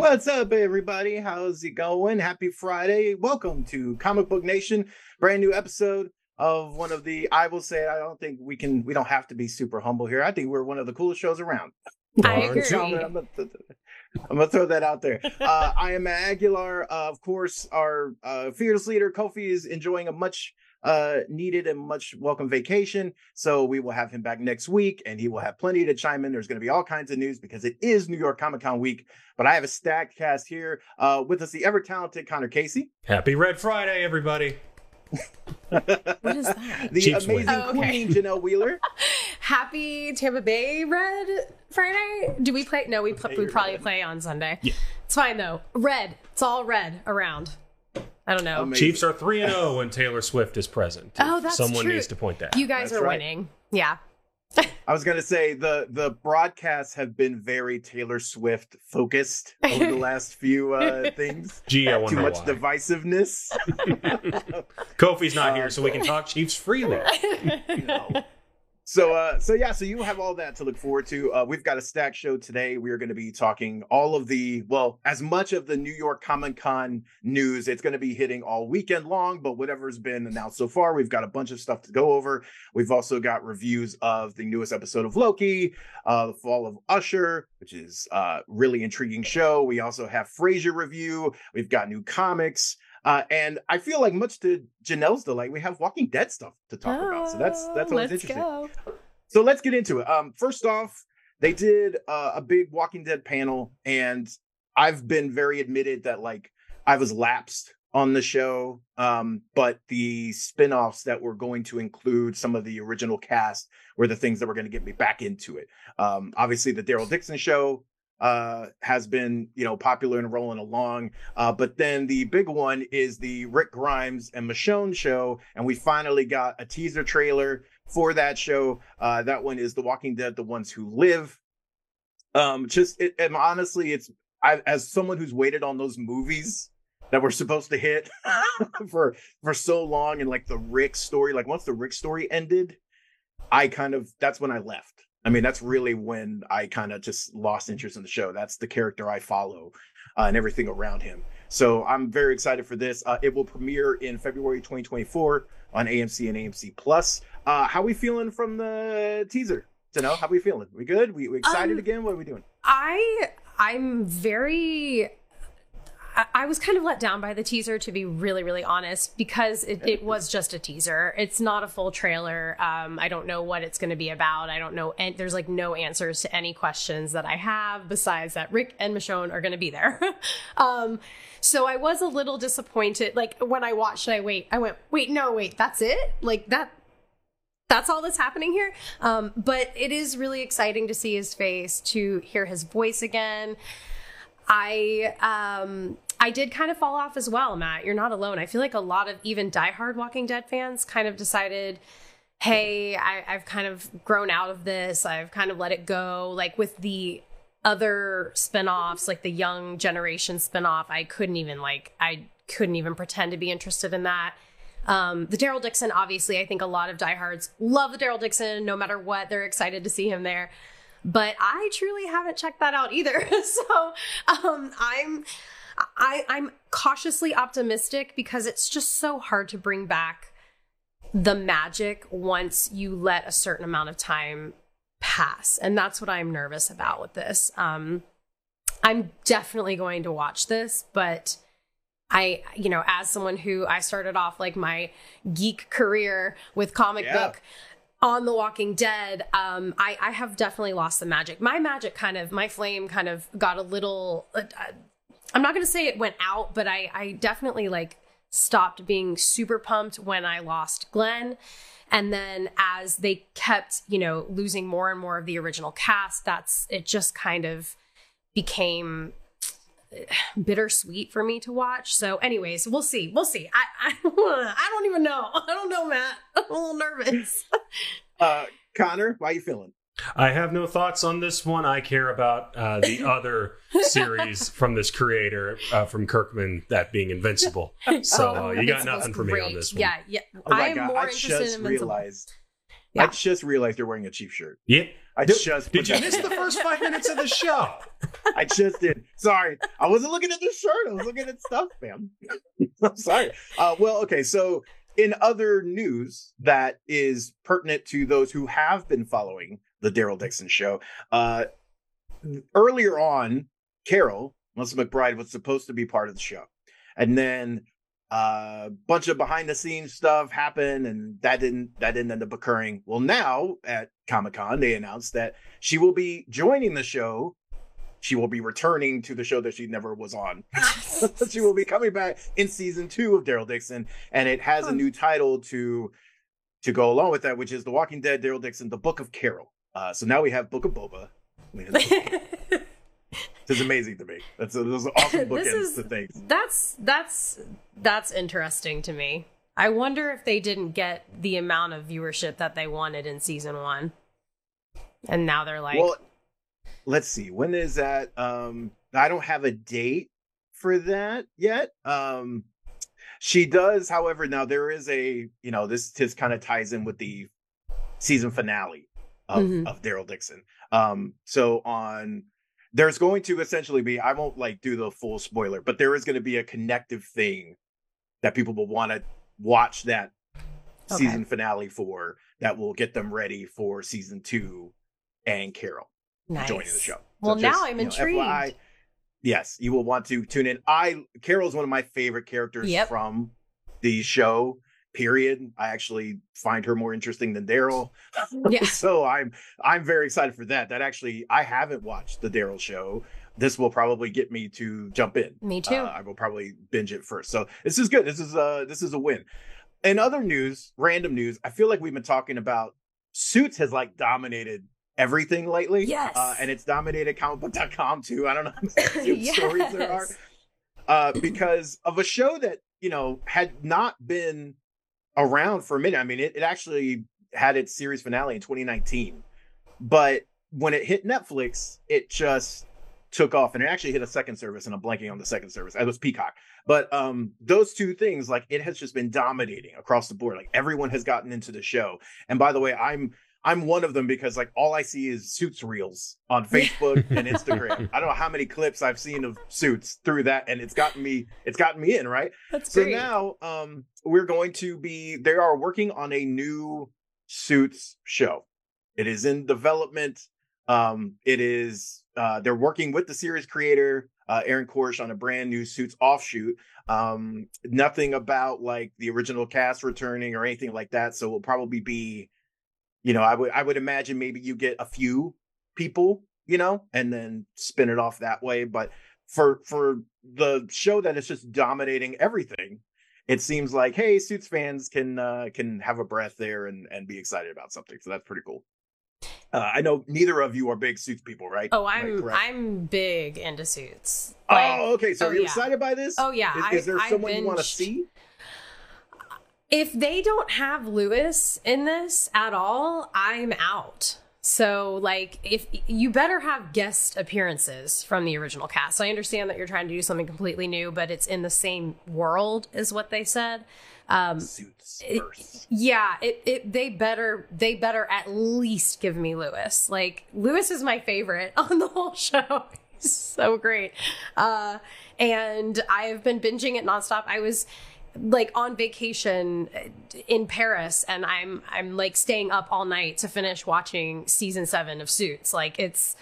What's up, everybody? How's it going? Happy Friday. Welcome to Comic Book Nation. Brand new episode of one of the, I will say, I don't think we can, we don't have to be super humble here. I think we're one of the coolest shows around. I agree. I'm gonna, I'm gonna throw that out there. Uh, I am Aguilar. Uh, of course, our uh, fearless leader, Kofi, is enjoying a much uh needed and much welcome vacation so we will have him back next week and he will have plenty to chime in there's going to be all kinds of news because it is new york comic con week but i have a stacked cast here uh with us the ever talented connor casey Happy Red Friday, everybody. What is that? the Chiefs win. amazing Oh, okay. queen janelle wheeler Happy Tampa Bay Red Friday. Do we play? No, we pl- we probably play on Sunday. Yeah. It's fine though. Red. It's all red around. I don't know. Amazing. Chiefs are 3 and 0 when Taylor Swift is present. Oh, that's Someone true. needs to point that. You guys That's are right. winning. Yeah. i was going to say the the broadcasts have been very taylor swift focused over the last few uh things Gee, I wonder too much why. divisiveness Kofi's not here, Uh, so we can talk Chiefs freely. No. So uh so yeah, so you have all that to look forward to. Uh we've got a stack show today. We are going to be talking all of the well, as much of the New York Comic Con news. It's going to be hitting all weekend long, but whatever's been announced so far, we've got a bunch of stuff to go over. We've also got reviews of the newest episode of Loki, uh the fall of Usher, which is a really intriguing show. We also have Frasier review. We've got new comics. Uh, and I feel like much to Janelle's delight, we have Walking Dead stuff to talk about. So that's that's Oh, always interesting. go. So let's get into it. Um, first off, they did uh, a big Walking Dead panel, and I've been very admitted that like I was lapsed on the show. Um, but the spin-offs that were going to include some of the original cast were the things that were going to get me back into it. Um, obviously the Daryl Dixon show uh has been you know popular and rolling along uh but then the big one is the rick grimes and michonne show and we finally got a teaser trailer for that show. Uh, that one is The Walking Dead: The Ones Who Live. Um, just it, and honestly, it's I, as someone who's waited on those movies that were supposed to hit for for so long, and like the Rick story, like once the Rick story ended, I kind of that's when I left. I mean, that's really when I kind of just lost interest in the show. That's the character I follow uh, and everything around him. So I'm very excited for this. Uh, it will premiere in February 2024 on AMC and AMC Plus. Uh, how we feeling from the teaser? To know how we feeling? We good? We, we excited Um, again? What are we doing? I I'm very I- was kind of let down by the teaser, to be really, really honest, because it, it was just a teaser. It's not a full trailer. Um, I don't know what it's going to be about. I don't know. And there's like no answers to any questions that I have besides that Rick and Michonne are going to be there. um, so I was a little disappointed. Like when I watched I wait, I went, wait, no, wait, that's it? Like that, that's all that's happening here. Um, but it is really exciting to see his face, to hear his voice again. I um I did kind of fall off as well, Matt. You're not alone. I feel like a lot of even diehard Walking Dead fans kind of decided, hey, I, I've kind of grown out of this. I've kind of let it go. Like with the other spin-offs, like the young generation spin-off, I couldn't even like I couldn't even pretend to be interested in that. Um, the Daryl Dixon, obviously, I think a lot of diehards love the Daryl Dixon, no matter what, they're excited to see him there but I truly haven't checked that out either. so um, I'm I, I'm cautiously optimistic because it's just so hard to bring back the magic once you let a certain amount of time pass, and that's what I'm nervous about with this. Um, I'm definitely going to watch this, but. I, you know, as someone who I started off like my geek career with comic Yeah. book, on The Walking Dead, um, I, I have definitely lost the magic. My magic kind of, my flame kind of got a little. Uh, uh, I'm not going to say it went out, but I, I definitely like stopped being super pumped when I lost Glenn. And then as they kept, you know, losing more and more of the original cast, that's it just kind of became bittersweet for me to watch. So, anyways, we'll see. We'll see. I I, I don't even know. I don't know, Matt. I'm a little nervous. Uh, Connor, how you feeling? I have no thoughts on this one. I care about uh, the other series from this creator, uh, from Kirkman, that being Invincible. So uh, you got nothing for me on this one. Yeah, yeah. Oh I'm God, more I interested just in Invincible. realized. Yeah. I just realized you're wearing a cheap shirt. Yeah. I Did- just Did put you miss the first five minutes of the show? I just did. Sorry, I wasn't looking at the shirt. I was looking at stuff, man. I'm sorry. Uh, well, okay. So, in other news that is pertinent to those who have been following the Daryl Dixon show, uh, earlier on, Carol Melissa McBride was supposed to be part of the show, and then a bunch of behind the scenes stuff happened, and that didn't that didn't end up occurring. Well, now at Comic Con, they announced that she will be joining the show she will be returning to the show that she never was on. she will be coming back in season two of Daryl Dixon, and it has a new title to to go along with that, which is The Walking Dead, Daryl Dixon, The Book of Carol. Uh, so now we have Book of Boba. We have the Book of Carol. This is amazing to me. That's a, those are awesome bookends is- to things. That's that's that's interesting to me. I wonder if they didn't get the amount of viewership that they wanted in season one, and now they're like, well, let's see. When is that? Um, I don't have a date for that yet. Um, she does, however, now there is a, you know, this this kind of ties in with the season finale of, Mhm. of Daryl Dixon. Um, so on there's going to essentially be, I won't like do the full spoiler, but there is going to be a connective thing that people will want to watch that Okay. season finale for that will get them ready for season two and Carol nice. joining the show. Well, So now I'm you know, intrigued. FYI, yes, you will want to tune in. I Carol is one of my favorite characters Yep. from the show. Period. I actually find her more interesting than Daryl. Yeah. so I'm I'm very excited for that. That actually I haven't watched the Daryl show. This will probably get me to jump in. Me too. Uh, I will probably binge it first. So this is good. This is uh this is a win. In other news, random news, I feel like we've been talking about Suits has like dominated everything lately. Yes. Uh, and it's dominated comicbook.com too. I don't know how many Suits stories there are. Uh, because of a show that, you know, had not been around for a minute. I mean, it, it actually had its series finale in 2019. But when it hit Netflix, it just took off and it actually hit a second service and I'm blanking on the second service. It was Peacock. But um those two things like it has just been dominating across the board. Like everyone has gotten into the show. And by the way, I'm I'm one of them because like all I see is suits reels on Facebook and Instagram. I don't know how many clips I've seen of suits through that and it's gotten me it's gotten me in, right? That's So great. now um we're going to be they are working on a new suits show. It is in development. Um it is uh they're working with the series creator uh Aaron Korsh on a brand new suits offshoot. Um nothing about like the original cast returning or anything like that. So it'll probably be you know, I would I would imagine maybe you get a few people, you know, and then spin it off that way, but for for the show that is just dominating everything, it seems like hey, Suits fans can uh, can have a breath there and and be excited about something. So that's pretty cool. Uh, I know neither of you are big Suits people, right? oh, I'm correct? I'm big into suits. oh, okay. So oh, are you yeah. excited by this? Oh, yeah, Is, I- is there I someone you want to see? If they don't have Lewis in this at all, I'm out. So, like, if you better have guest appearances from the original cast. So I understand that you're trying to do something completely new, but it's in the same world, is what they said. Um, Suits it- yeah, it, it they better they better at least give me Lewis. Like Lewis is my favorite on the whole show. He's so great. Uh and I've been binging it nonstop. I was like on vacation in Paris and I'm I'm like staying up all night to finish watching season 7 of Suits. Like it's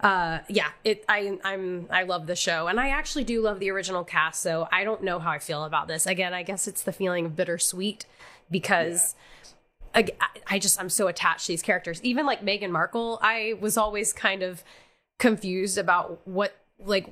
uh yeah it i i'm i love the show. And i actually do love the original cast so i don't know how i feel about this. Again i guess it's the feeling of bittersweet because I, I just i'm so attached to these characters. Even like Meghan markle i was always kind of confused about what like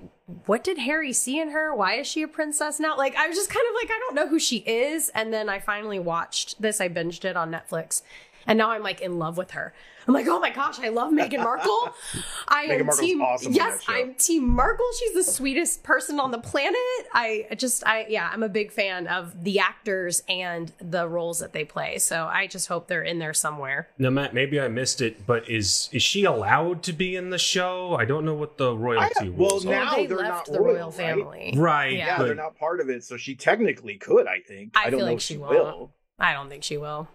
what did Harry see in her? Why is she a princess now? Like I was just kind of like I don't know who she is and then I finally watched this. I binged it on Netflix. And now I'm like in love with her. I'm like, oh my gosh, I love Meghan Markle. I Meghan am Markle's team. awesome yes. I'm team Markle. She's the sweetest person on the planet. I just, I yeah, I'm a big fan of the actors and the roles that they play. So I just hope they're in there somewhere. Now, Matt, maybe I missed it, but is is she allowed to be in the show? I don't know what the royalty I- well, rules now- are. they they're left not the royal, royal family. Right, Yeah. Yeah, but they're not part of it, so she technically could. I think. I don't feel know like if she she won't. will. I don't think she will.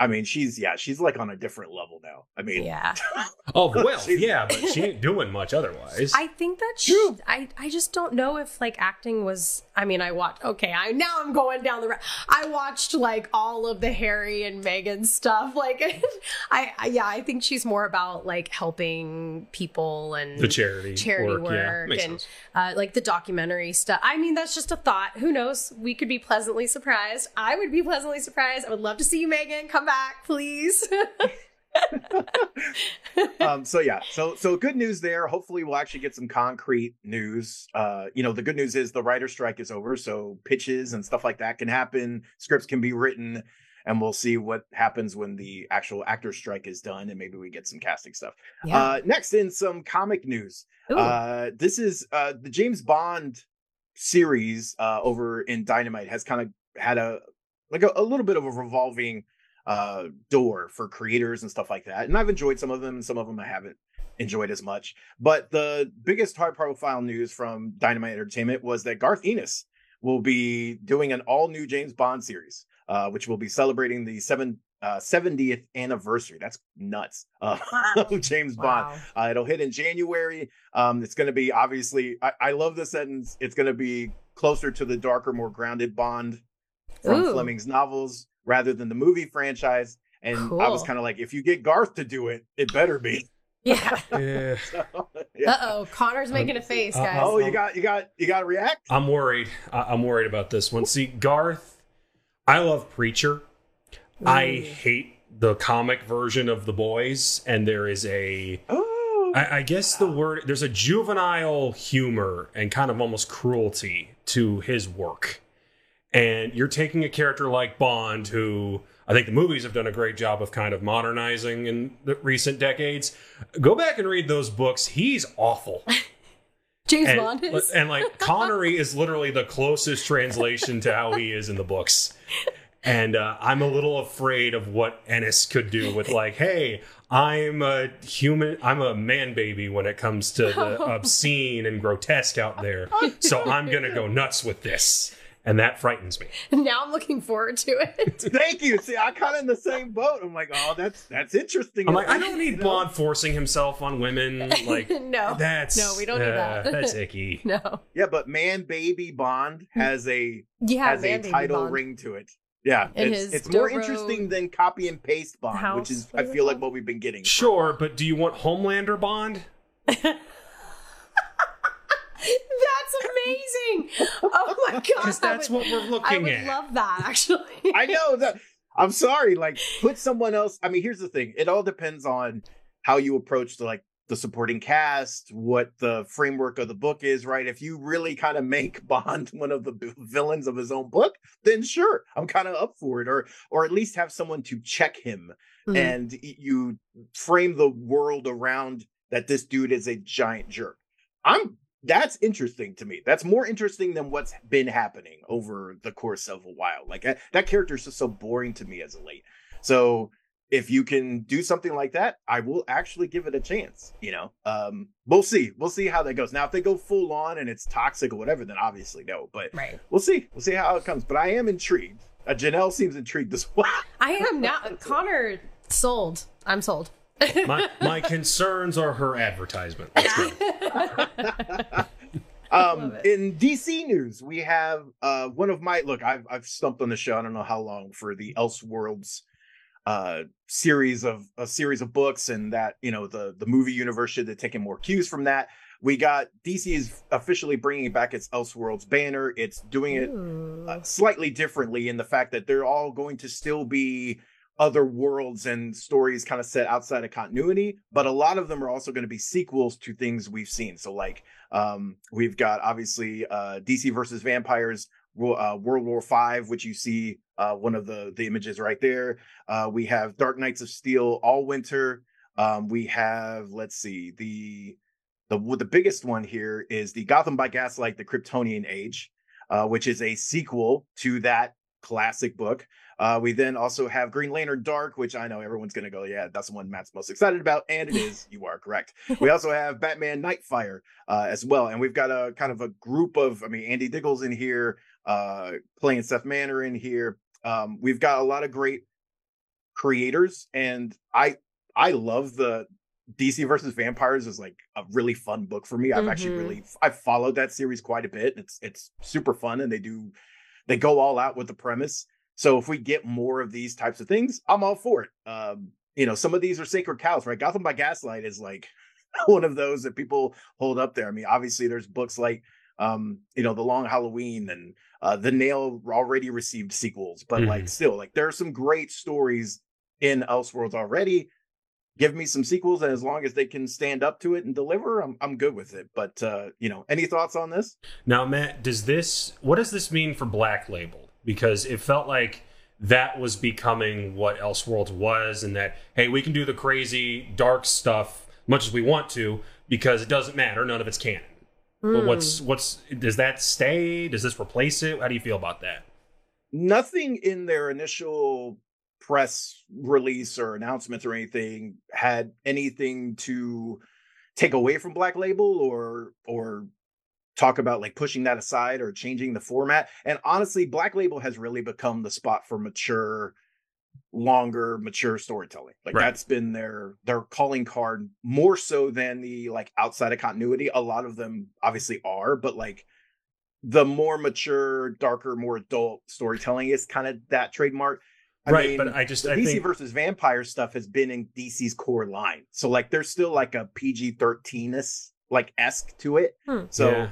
I mean, she's yeah, she's like on a different level now. I mean, Yeah. oh well, yeah, but she ain't doing much otherwise. I think that's True. I I just don't know if like acting was I mean I watched okay I now I'm going down the road I watched like all of the Harry and Meghan stuff like I, I yeah I think she's more about like helping people and the charity, charity work, work, yeah, and uh, like the documentary stuff. I mean, that's just a thought. Who knows? We could be pleasantly surprised. I would be pleasantly surprised. I would love to see you, Meghan. Come back, please. um, so yeah, so so good news there. Hopefully, we'll actually get some concrete news. Uh, you know, the good news is the writer strike is over, so pitches and stuff like that can happen. Scripts can be written, and we'll see what happens when the actual actor strike is done, and maybe we get some casting stuff. Uh, next, in some comic news, uh, this is uh, the James Bond series uh, over in Dynamite has kind of had a like a, a little bit of a revolving uh door for creators and stuff like that and i've enjoyed some of them and some of them i haven't enjoyed as much but the biggest high profile news from dynamite entertainment was that garth ennis will be doing an all new james bond series uh which will be celebrating the seven uh 70th anniversary that's nuts uh, of james bond wow. uh, it'll hit in January. Um, it's going to be obviously. I, I love the sentence. It's going to be closer to the darker, more grounded Bond from Ooh. Fleming's novels rather than the movie franchise. And I was kind of like, if you get Garth to do it, it better be. Yeah. Yeah. So, yeah. Uh oh, Connor's making a face, Uh-oh. guys. Oh, you got you got you got to react. I'm worried. I- I'm worried about this one. See, Garth, I love Preacher. I hate the comic version of The Boys, and there is a Oh, I, I guess the word there's a juvenile humor and kind of almost cruelty to his work. And you're taking a character like Bond, who I think the movies have done a great job of kind of modernizing in the recent decades. Go back and read those books. He's awful. James And, Bond is. and like Connery is literally the closest translation to how he is in the books. And uh, I'm a little afraid of what Ennis could do with like, hey, I'm a human, I'm a man baby when it comes to the obscene and grotesque out there. So I'm gonna go nuts with this, and that frightens me. now I'm looking forward to it. thank you. See, I kind of in the same boat. I'm like, oh, that's that's interesting. I'm like, I don't need? Bond forcing himself on women. Like, no. that's No, we don't need uh, that. That's icky. No. Yeah, but man, baby Bond has a Yeah, has man, a title Bond. ring to it. Yeah, And it's, it's more interesting than copy and paste Bond, house, which is I feel like what we've been getting. Sure, but do you want Homelander Bond? Amazing. Oh my god. Because that's would- what we're looking at. I would at. love that actually. I know that. I'm sorry. Like, put someone else. I mean, here's the thing. It all depends on how you approach the like the supporting cast, what the framework of the book is, right? If you really kind of make Bond one of the b- villains of his own book, then sure, I'm kind of up for it. Or or at least have someone to check him Mhm. and you frame the world around that this dude is a giant jerk. I'm that's interesting to me. That's more interesting than what's been happening over the course of a while. Like that, that character is just so boring to me as of late. So if you can do something like that, I will actually give it a chance. You know, um, we'll see. We'll see how that goes. Now, if they go full on and it's toxic or whatever, then obviously no. But Right. we'll see. We'll see how it comes. But I am intrigued. Uh, Janelle seems intrigued as well. I am now Connor sold. I'm sold. My my concerns are her advertisement. Let's go. Um, in DC news, we have uh one of my look. I've I've stumped on the show. I don't know how long for the Elseworlds uh series of a series of books, and that you know the the movie universe should have taken more cues from that. We got DC is officially bringing back its Elseworlds banner. It's doing it uh, slightly differently in the fact that they're all going to still be other worlds and stories kind of set outside of continuity, but a lot of them are also going to be sequels to things we've seen. So like um, we've got obviously uh, DC versus Vampires uh, World War Five, which you see uh, one of the the images right there. Uh, we have Dark Knights of Steel All Winter. Um, we have let's see the the the biggest one here is the Gotham by Gaslight: The Kryptonian Age, uh, which is a sequel to that classic book. Uh, we then also have Green Lantern Dark, which I know everyone's going to go, yeah, that's the one Matt's most excited about. And it is. you are correct. We also have Batman Nightfire uh, as well. And we've got a kind of a group of, I mean, Andy Diggle's in here, uh, playing Seth Manor in here. Um, we've got a lot of great creators. And I, I love the DC versus Vampires is like a really fun book for me. I've mm-hmm. actually really I've followed that series quite a bit. It's it's super fun and they do they go all out with the premise. So if we get more of these types of things, I'm all for it. Um, you know, some of these are sacred cows, right? Gotham by Gaslight is like one of those that people hold up there. I mean, obviously there's books like um, you know, The Long Halloween and uh, The Nail already received sequels, but mm-hmm. like still, like there are some great stories in Elseworlds already. Give me some sequels, and as long as they can stand up to it and deliver, I'm I'm good with it. But uh, you know, any thoughts on this? Now, Matt, does this what does this mean for Black Label? Because it felt like that was becoming what Elseworlds was, and that hey, we can do the crazy dark stuff much as we want to because it doesn't matter, none of it's canon. Mm. But what's hmm. what's does that stay? Does this replace it? How do you feel about that? Nothing in their initial press release or announcements or anything had anything to take away from Black Label or or talk about like pushing that aside or changing the format. And honestly, Black Label has really become the spot for mature, longer, mature storytelling. Like right. that's been their their calling card more so than the like outside of continuity. A lot of them obviously are, but like the more mature, darker, more adult storytelling is kind of that trademark. I right, mean, but I just the I DC think... versus vampire stuff has been in DC's core line, so like there's still like a PG thirteenness like esque to it. Hmm. So yeah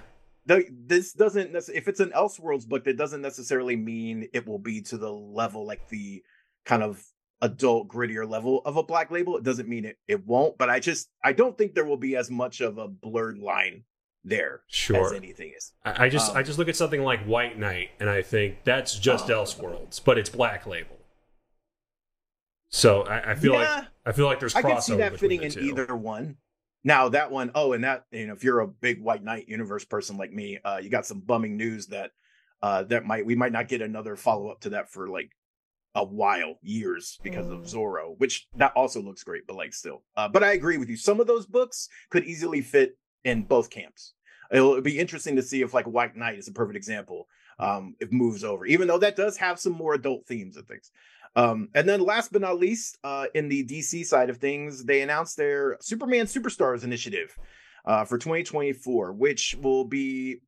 the, this doesn't if it's an Elseworlds book, that doesn't necessarily mean it will be to the level like the kind of adult grittier level of a black label. It doesn't mean it it won't, but I just I don't think there will be as much of a blurred line there sure. as anything is. I, I just um, I just look at something like White Knight and I think that's just uh, Elseworlds, but it's black label. So I, I feel yeah, like I feel like there's I can see that fitting in either one. Now that one, oh, and that you know, if you're a big White Knight universe person like me, uh, you got some bumming news that uh, that might we might not get another follow up to that for like a while, years because mm. of Zorro, which that also looks great, but like still. Uh, but I agree with you. Some of those books could easily fit in both camps. It'll be interesting to see if like White Knight is a perfect example. Um, it moves over, even though that does have some more adult themes and things. Um, and then last but not least, uh, in the DC side of things, they announced their Superman Superstars initiative uh, for 2024, which will be,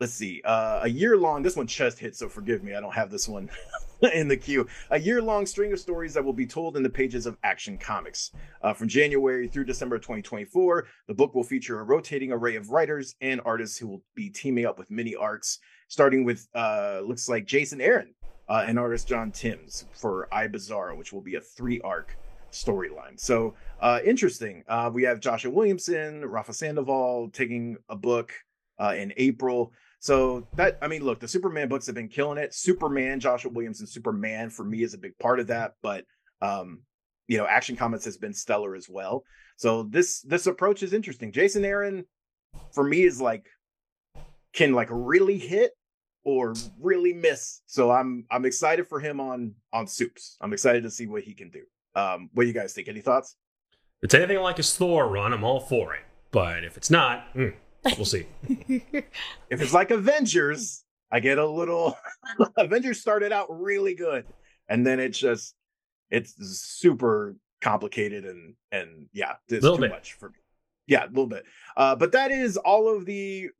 let's see, uh, a year long. This one just hit, so forgive me, I don't have this one in the queue. A year long string of stories that will be told in the pages of Action Comics. Uh, from January through December 2024, the book will feature a rotating array of writers and artists who will be teaming up with mini arcs, starting with, uh, looks like Jason Aaron uh, and artist John Timms for I which will be a three arc storyline. So uh, interesting. Uh, we have Joshua Williamson, Rafa Sandoval taking a book uh, in April. So that I mean, look, the Superman books have been killing it. Superman, Joshua Williamson, Superman for me is a big part of that. But um, you know, Action Comics has been stellar as well. So this this approach is interesting. Jason Aaron, for me, is like can like really hit or really miss. So I'm I'm excited for him on on Soups. I'm excited to see what he can do. Um, what do you guys think? Any thoughts? If it's anything like his Thor run, I'm all for it. But if it's not, mm, we'll see. if it's like Avengers, I get a little. Avengers started out really good, and then it's just it's super complicated and and yeah, it's too bit. much for me. Yeah, a little bit. Uh, but that is all of the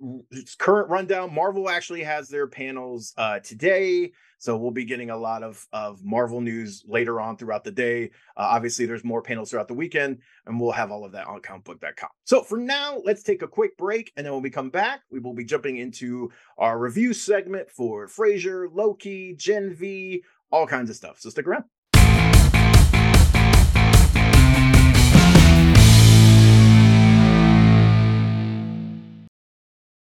current rundown. Marvel actually has their panels uh, today. So we'll be getting a lot of, of Marvel news later on throughout the day. Uh, obviously, there's more panels throughout the weekend, and we'll have all of that on comicbook.com. So for now, let's take a quick break. And then when we come back, we will be jumping into our review segment for Frasier, Loki, Gen V, all kinds of stuff. So stick around.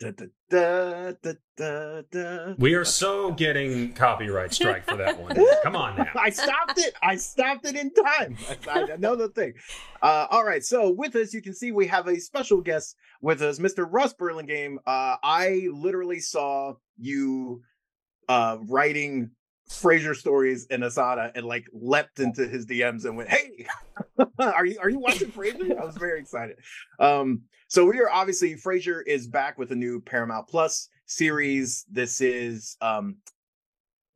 Da, da, da. We are so getting copyright strike for that one. Come on now. I stopped it. I stopped it in time. I, I know the thing. Uh, all right. So with us, you can see we have a special guest with us, Mr. Russ Burlingame. Uh, I literally saw you uh, writing Frasier stories in Asana and like leapt into his DMs and went, "Hey, are you are you watching Frasier?" I was very excited. Um, so we are obviously Frasier is back with a new Paramount Plus series. This is um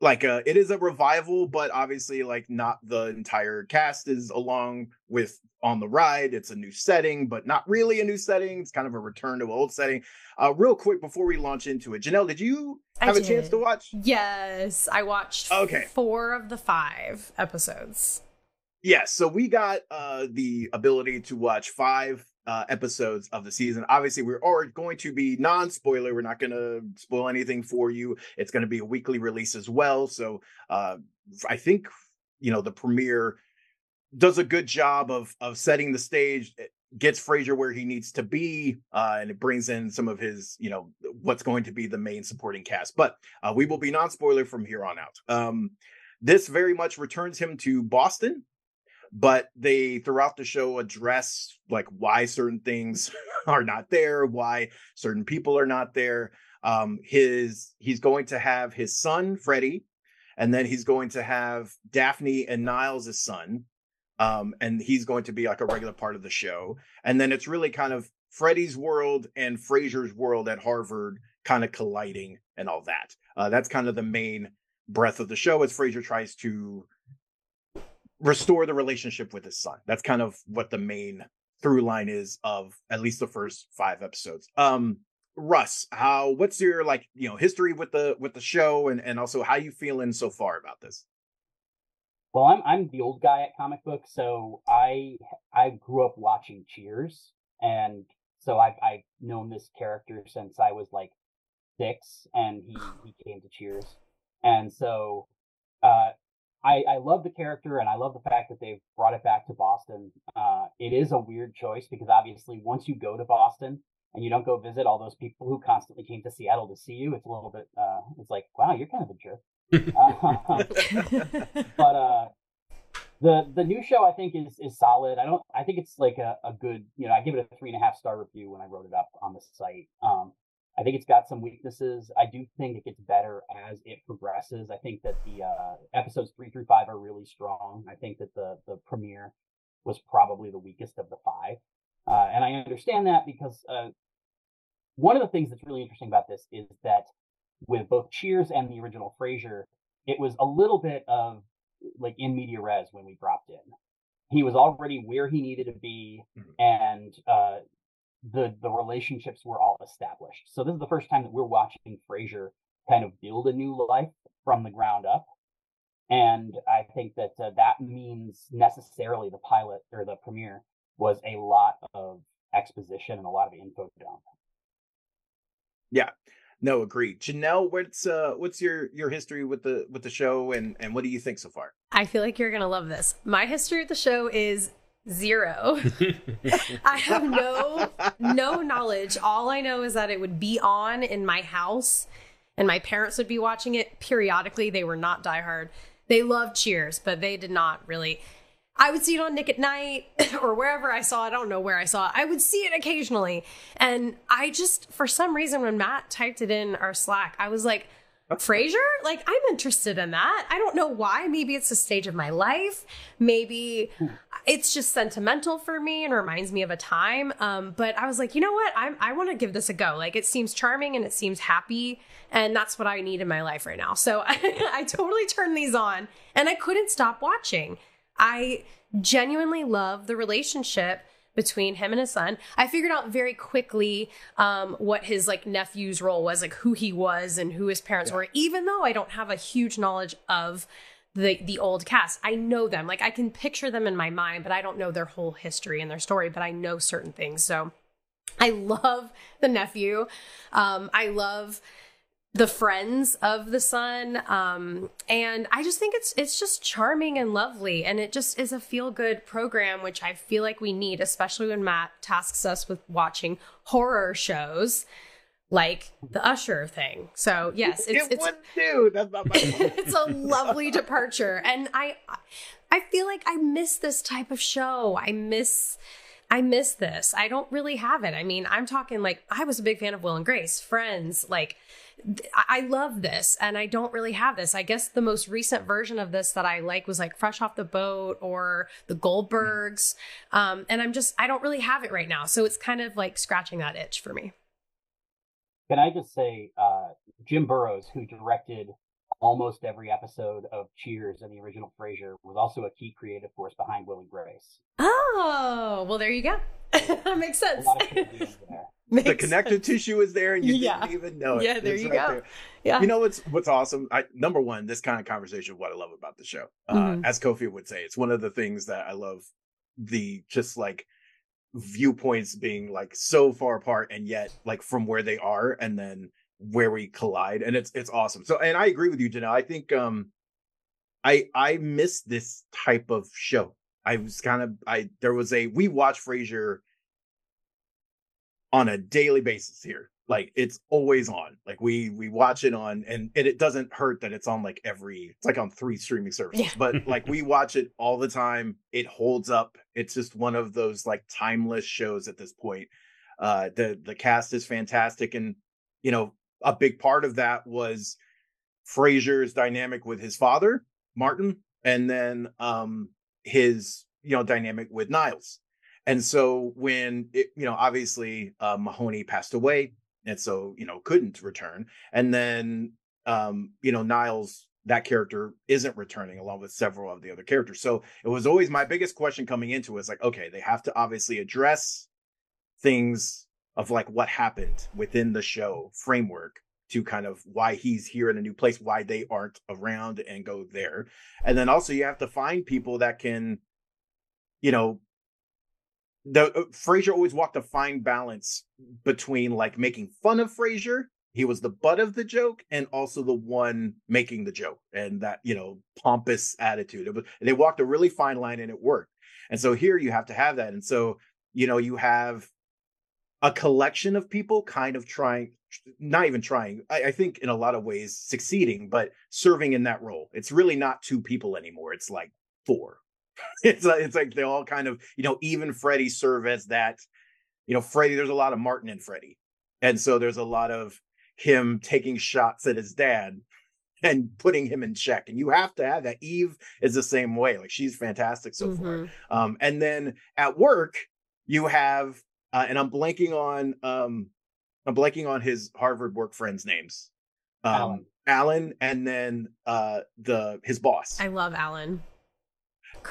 like a it is a revival, but obviously like not the entire cast is along with on the ride. It's a new setting, but not really a new setting. It's kind of a return to old setting. Uh, real quick before we launch into it, Janelle, did you have a did. chance to watch? Yes, I watched Okay. four of the five episodes. Yes, so we got uh the ability to watch five uh episodes of the season. Obviously, we're are going to be non-spoiler. We're not going to spoil anything for you. It's going to be a weekly release as well. So, uh I think you know the premiere does a good job of of setting the stage it gets Frasier where he needs to be uh and it brings in some of his you know what's going to be the main supporting cast. But uh we will be non-spoiler from here on out. Um this very much returns him to Boston but they throughout the show address like why certain things are not there why certain people are not there. Um his he's going to have his son Freddie and then he's going to have Daphne and Niles' son um and he's going to be like a regular part of the show and then it's really kind of Freddie's world and Frasier's world at Harvard kind of colliding and all that uh that's kind of the main breath of the show as Frasier tries to restore the relationship with his son. That's kind of what the main through line is of at least the first five episodes. Um Russ, how what's your like, you know, history with the with the show and and also how you feeling so far about this? Well, I'm I'm the old guy at comic books, so I I grew up watching Cheers, and so I've I've known this character since I was like six, and he he came to Cheers, and so uh, I I love the character, and I love the fact that they've brought it back to Boston. Uh, it is a weird choice because obviously once you go to Boston and you don't go visit all those people who constantly came to Seattle to see you, it's a little bit uh, it's like wow, you're kind of a jerk. But uh the the new show I think is is solid. I don't I think it's like a, a good you know I give it a three and a half star review when I wrote it up on the site. Um, I think it's got some weaknesses. I do think it gets better as it progresses. I think that the uh, episodes three through five are really strong. I think that the the premiere was probably the weakest of the five, uh, and I understand that because uh, one of the things that's really interesting about this is that with both Cheers and the original Frasier, it was a little bit of like in media res when we dropped in. He was already where he needed to be, Mhm. and uh, the the relationships were all established. So this is the first time that we're watching Frasier kind of build a new life from the ground up, and I think that uh, that means necessarily the pilot or the premiere was a lot of exposition and a lot of info dump. No, agreed. Janelle, what's uh what's your your history with the with the show and and what do you think so far? I feel like you're gonna love this. My history with the show is zero. I have no no knowledge. All I know is that it would be on in my house and my parents would be watching it periodically. They were not diehard. they loved Cheers, but they did not really. I would see it on Nick at Night or wherever I saw it. I don't know where I saw it. I would see it occasionally. And I just, for some reason, when Matt typed it in our Slack, I was like, Frasier? Like, I'm interested in that. I don't know why. Maybe it's a stage of my life. Maybe it's just sentimental for me and reminds me of a time. Um, but I was like, you know what? I'm, I want to give this a go. Like, it seems charming and it seems happy. And that's what I need in my life right now. So I, I totally turned these on and I couldn't stop watching. I genuinely love the relationship between him and his son. I figured out very quickly um, what his like nephew's role was, like who he was and who his parents yeah. were, even though I don't have a huge knowledge of the the old cast. I know them. Like I can picture them in my mind, but I don't know their whole history and their story, but I know certain things. So I love the nephew. Um, I love the friends of the son um, and i just think it's it's just charming and lovely and it just is a feel good program which i feel like we need especially when matt tasks us with watching horror shows like the usher thing. So yes it's it it's, do. That's not my it's a lovely departure and i i feel like i miss this type of show. I miss I miss this. I don't really have it. I mean, I'm talking like I was a big fan of Will and Grace, Friends, like I love this and I don't really have this. I guess the most recent version of this that I like was like Fresh Off the Boat or The Goldbergs. Um, and I'm just, I don't really have it right now. So it's kind of like scratching that itch for me. Can I just say, uh, Jim Burrows, who directed almost every episode of Cheers and the original Frasier, was also a key creative force behind Will and Grace. Oh, well, there you go. that makes sense. Makes the connective sense. tissue is there and you yeah. didn't even know it. Yeah, there it's you right go. There. Yeah. You know what's what's awesome? I number one, this kind of conversation what I love about the show. Uh, mm-hmm. as Kofi would say, it's one of the things that I love the just like viewpoints being like so far apart and yet like from where they are and then where we collide and it's it's awesome. So and I agree with you, Janelle. I think um I I miss this type of show. I was kind of I there was a we watched Frasier on a daily basis here. Like it's always on. Like we we watch it on and and it doesn't hurt that it's on like every it's like on three streaming services. Yeah. But like we watch it all the time. It holds up. It's just one of those like timeless shows at this point. Uh the the cast is fantastic and you know a big part of that was Frasier's dynamic with his father, Martin, and then um his you know dynamic with Niles. And so when it, you know, obviously uh, Mahoney passed away, and so you know couldn't return, and then um, you know Niles that character isn't returning along with several of the other characters. So it was always my biggest question coming into it was like, okay, they have to obviously address things of like what happened within the show framework to kind of why he's here in a new place, why they aren't around and go there. And then also you have to find people that can, you know, the uh, Frasier always walked a fine balance between like making fun of Frasier. He was the butt of the joke and also the one making the joke and that, you know, pompous attitude. It was, they walked a really fine line and it worked. And so here you have to have that. And so, you know, you have a collection of people kind of trying, not even trying, I, I think in a lot of ways succeeding, but serving in that role. It's really not two people anymore. It's like four it's like, it's like they all kind of you know even Freddie serve as that. You know, Freddie. There's a lot of Martin and Freddie, and so there's a lot of him taking shots at his dad and putting him in check. And you have to have that. Eve is the same way. Like she's fantastic so mm-hmm. far. Um, and then at work, you have, uh, and I'm blanking on, um, I'm blanking on his Harvard work friends' names. Um, Alan. Alan, and then uh, the his boss. I love Alan.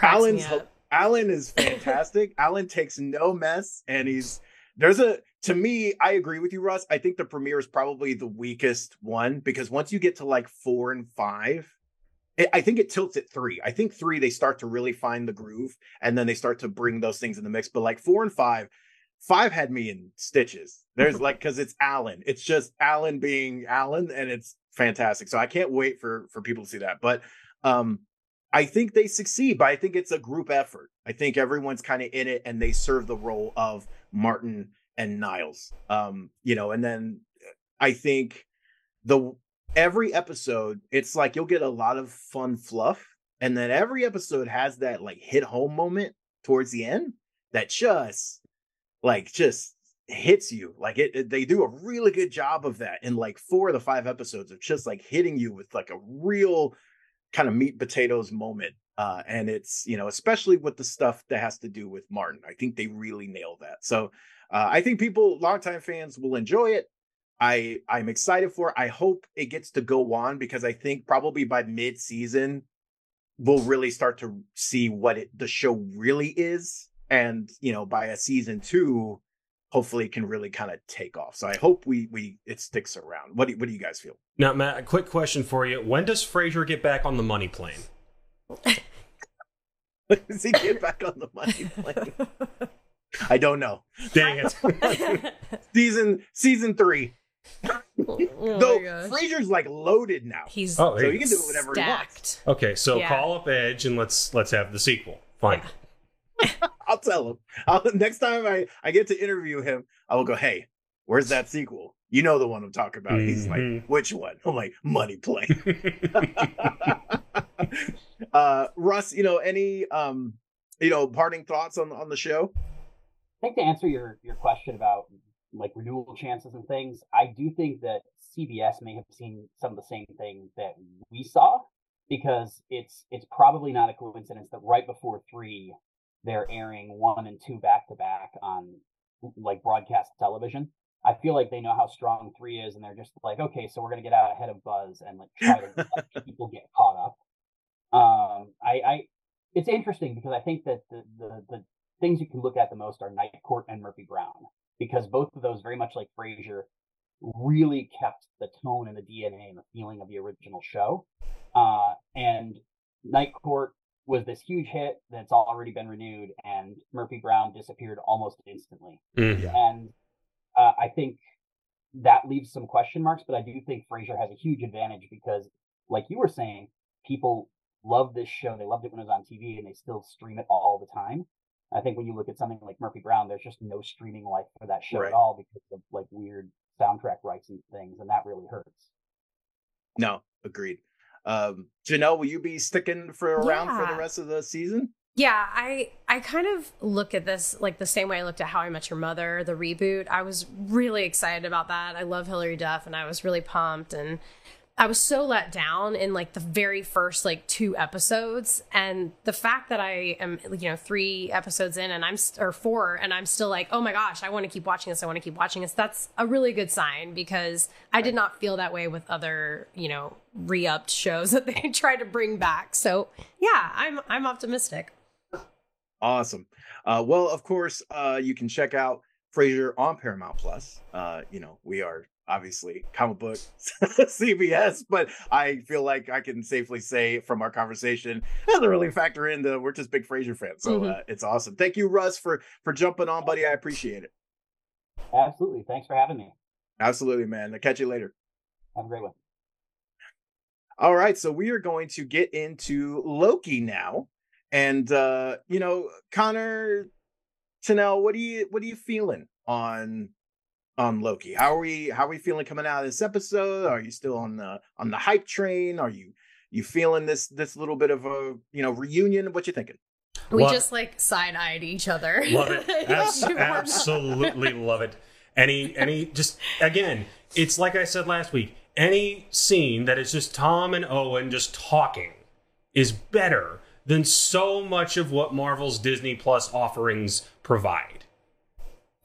Alan's Alan is fantastic. Alan takes no mess, and he's there's a to me. I agree with you, Russ. I think the premiere is probably the weakest one because once you get to like four and five, it, I think it tilts at three. I think three they start to really find the groove, and then they start to bring those things in the mix. But like four and five, five had me in stitches. There's like because it's Alan. It's just Alan being Alan, and it's fantastic. So I can't wait for for people to see that. But um I think they succeed, but I think it's a group effort. I think everyone's kind of in it and they serve the role of Martin and Niles. Um, you know, and then I think the every episode, it's like you'll get a lot of fun fluff, and then every episode has that like hit home moment towards the end that just like just hits you. Like it, it, they do a really good job of that in like four of the five episodes of just like hitting you with like a real kind of meat potatoes moment. Uh and it's you know especially with the stuff that has to do with martin i think they really nail that. So uh, i think people longtime fans will enjoy it. I i'm excited for it. i hope it gets to go on because i think probably by mid-season we'll really start to see what it the show really is and you know by a season two hopefully it can really kind of take off so i hope we we it sticks around what do, what do you guys feel Now, Matt, a quick question for you. When does Frasier get back on the money plane? does he get back on the money plane i don't know Dang it. season season three Oh though my gosh. frasier's like loaded now He's Oh, so he can do whatever he wants. Okay, so Yeah. call up Edge and let's let's have the sequel. Fine. i'll tell him. I'll, next time i i get to interview him i will go hey where's that sequel? You know the one i'm talking about. He's like Mhm. which one? I'm like money play. uh russ you know any um you know parting thoughts on on the show? I think to answer your your question about like renewal chances and things, I do think that CBS may have seen some of the same things that we saw because it's it's probably not a coincidence that right before three they're airing one and two back to back on like broadcast television. I feel like they know how strong three is, and they're just like, okay, so we're gonna get out ahead of Buzz and like try to let people get caught up. Um, I, I, it's interesting because I think that the, the the things you can look at the most are Night Court and Murphy Brown because both of those, very much like Frasier, really kept the tone and the DNA and the feeling of the original show. Uh, and Night Court was this huge hit that's already been renewed, and Murphy Brown disappeared almost instantly. Mhm. And uh, I think that leaves some question marks, but I do think Frasier has a huge advantage because, like you were saying, people love this show. They loved it when it was on TV, and they still stream it all the time. I think when you look at something like Murphy Brown, there's just no streaming life for that show Right. at all because of like weird soundtrack rights and things, and that really hurts. no agreed um janelle will you be sticking for around for the rest of the season Yeah, I I kind of look at this like the same way I looked at How I Met Your Mother, the reboot. I was really excited about that. I love Hilary Duff and I was really pumped and I was so let down in like the very first like two episodes and the fact that I am you know 3 episodes in and I'm or 4 and I'm still like, "Oh my gosh, I want to keep watching this. I want to keep watching this." That's a really good sign because I did not feel that way with other, you know, re-upped shows that they tried to bring back. So, yeah, I'm I'm optimistic. Awesome. Uh, well, of course, uh, you can check out Frasier on Paramount Plus. Uh, you know, we are obviously comic book CBS, but I feel like I can safely say from our conversation it doesn't really factor in the we're just big Frasier fans. So Mhm. uh, it's awesome. Thank you, Russ, for for jumping on, buddy. I appreciate it. Absolutely. Thanks for having me. Absolutely, man. I'll catch you later. Have a great one. All right, so we are going to get into Loki now. And uh, you know, Connor Chanel, what do you what are you feeling on on Loki? How are we how are we feeling coming out of this episode? Are you still on the on the hype train? Are you you feeling this this little bit of a you know reunion? What you thinking? We Love- just like side eyed each other. Love it. Abs- You were not- absolutely love it. Any any just again, it's like I said last week. Any scene that is just Tom and Owen just talking is better than so much of what Marvel's Disney Plus offerings provide.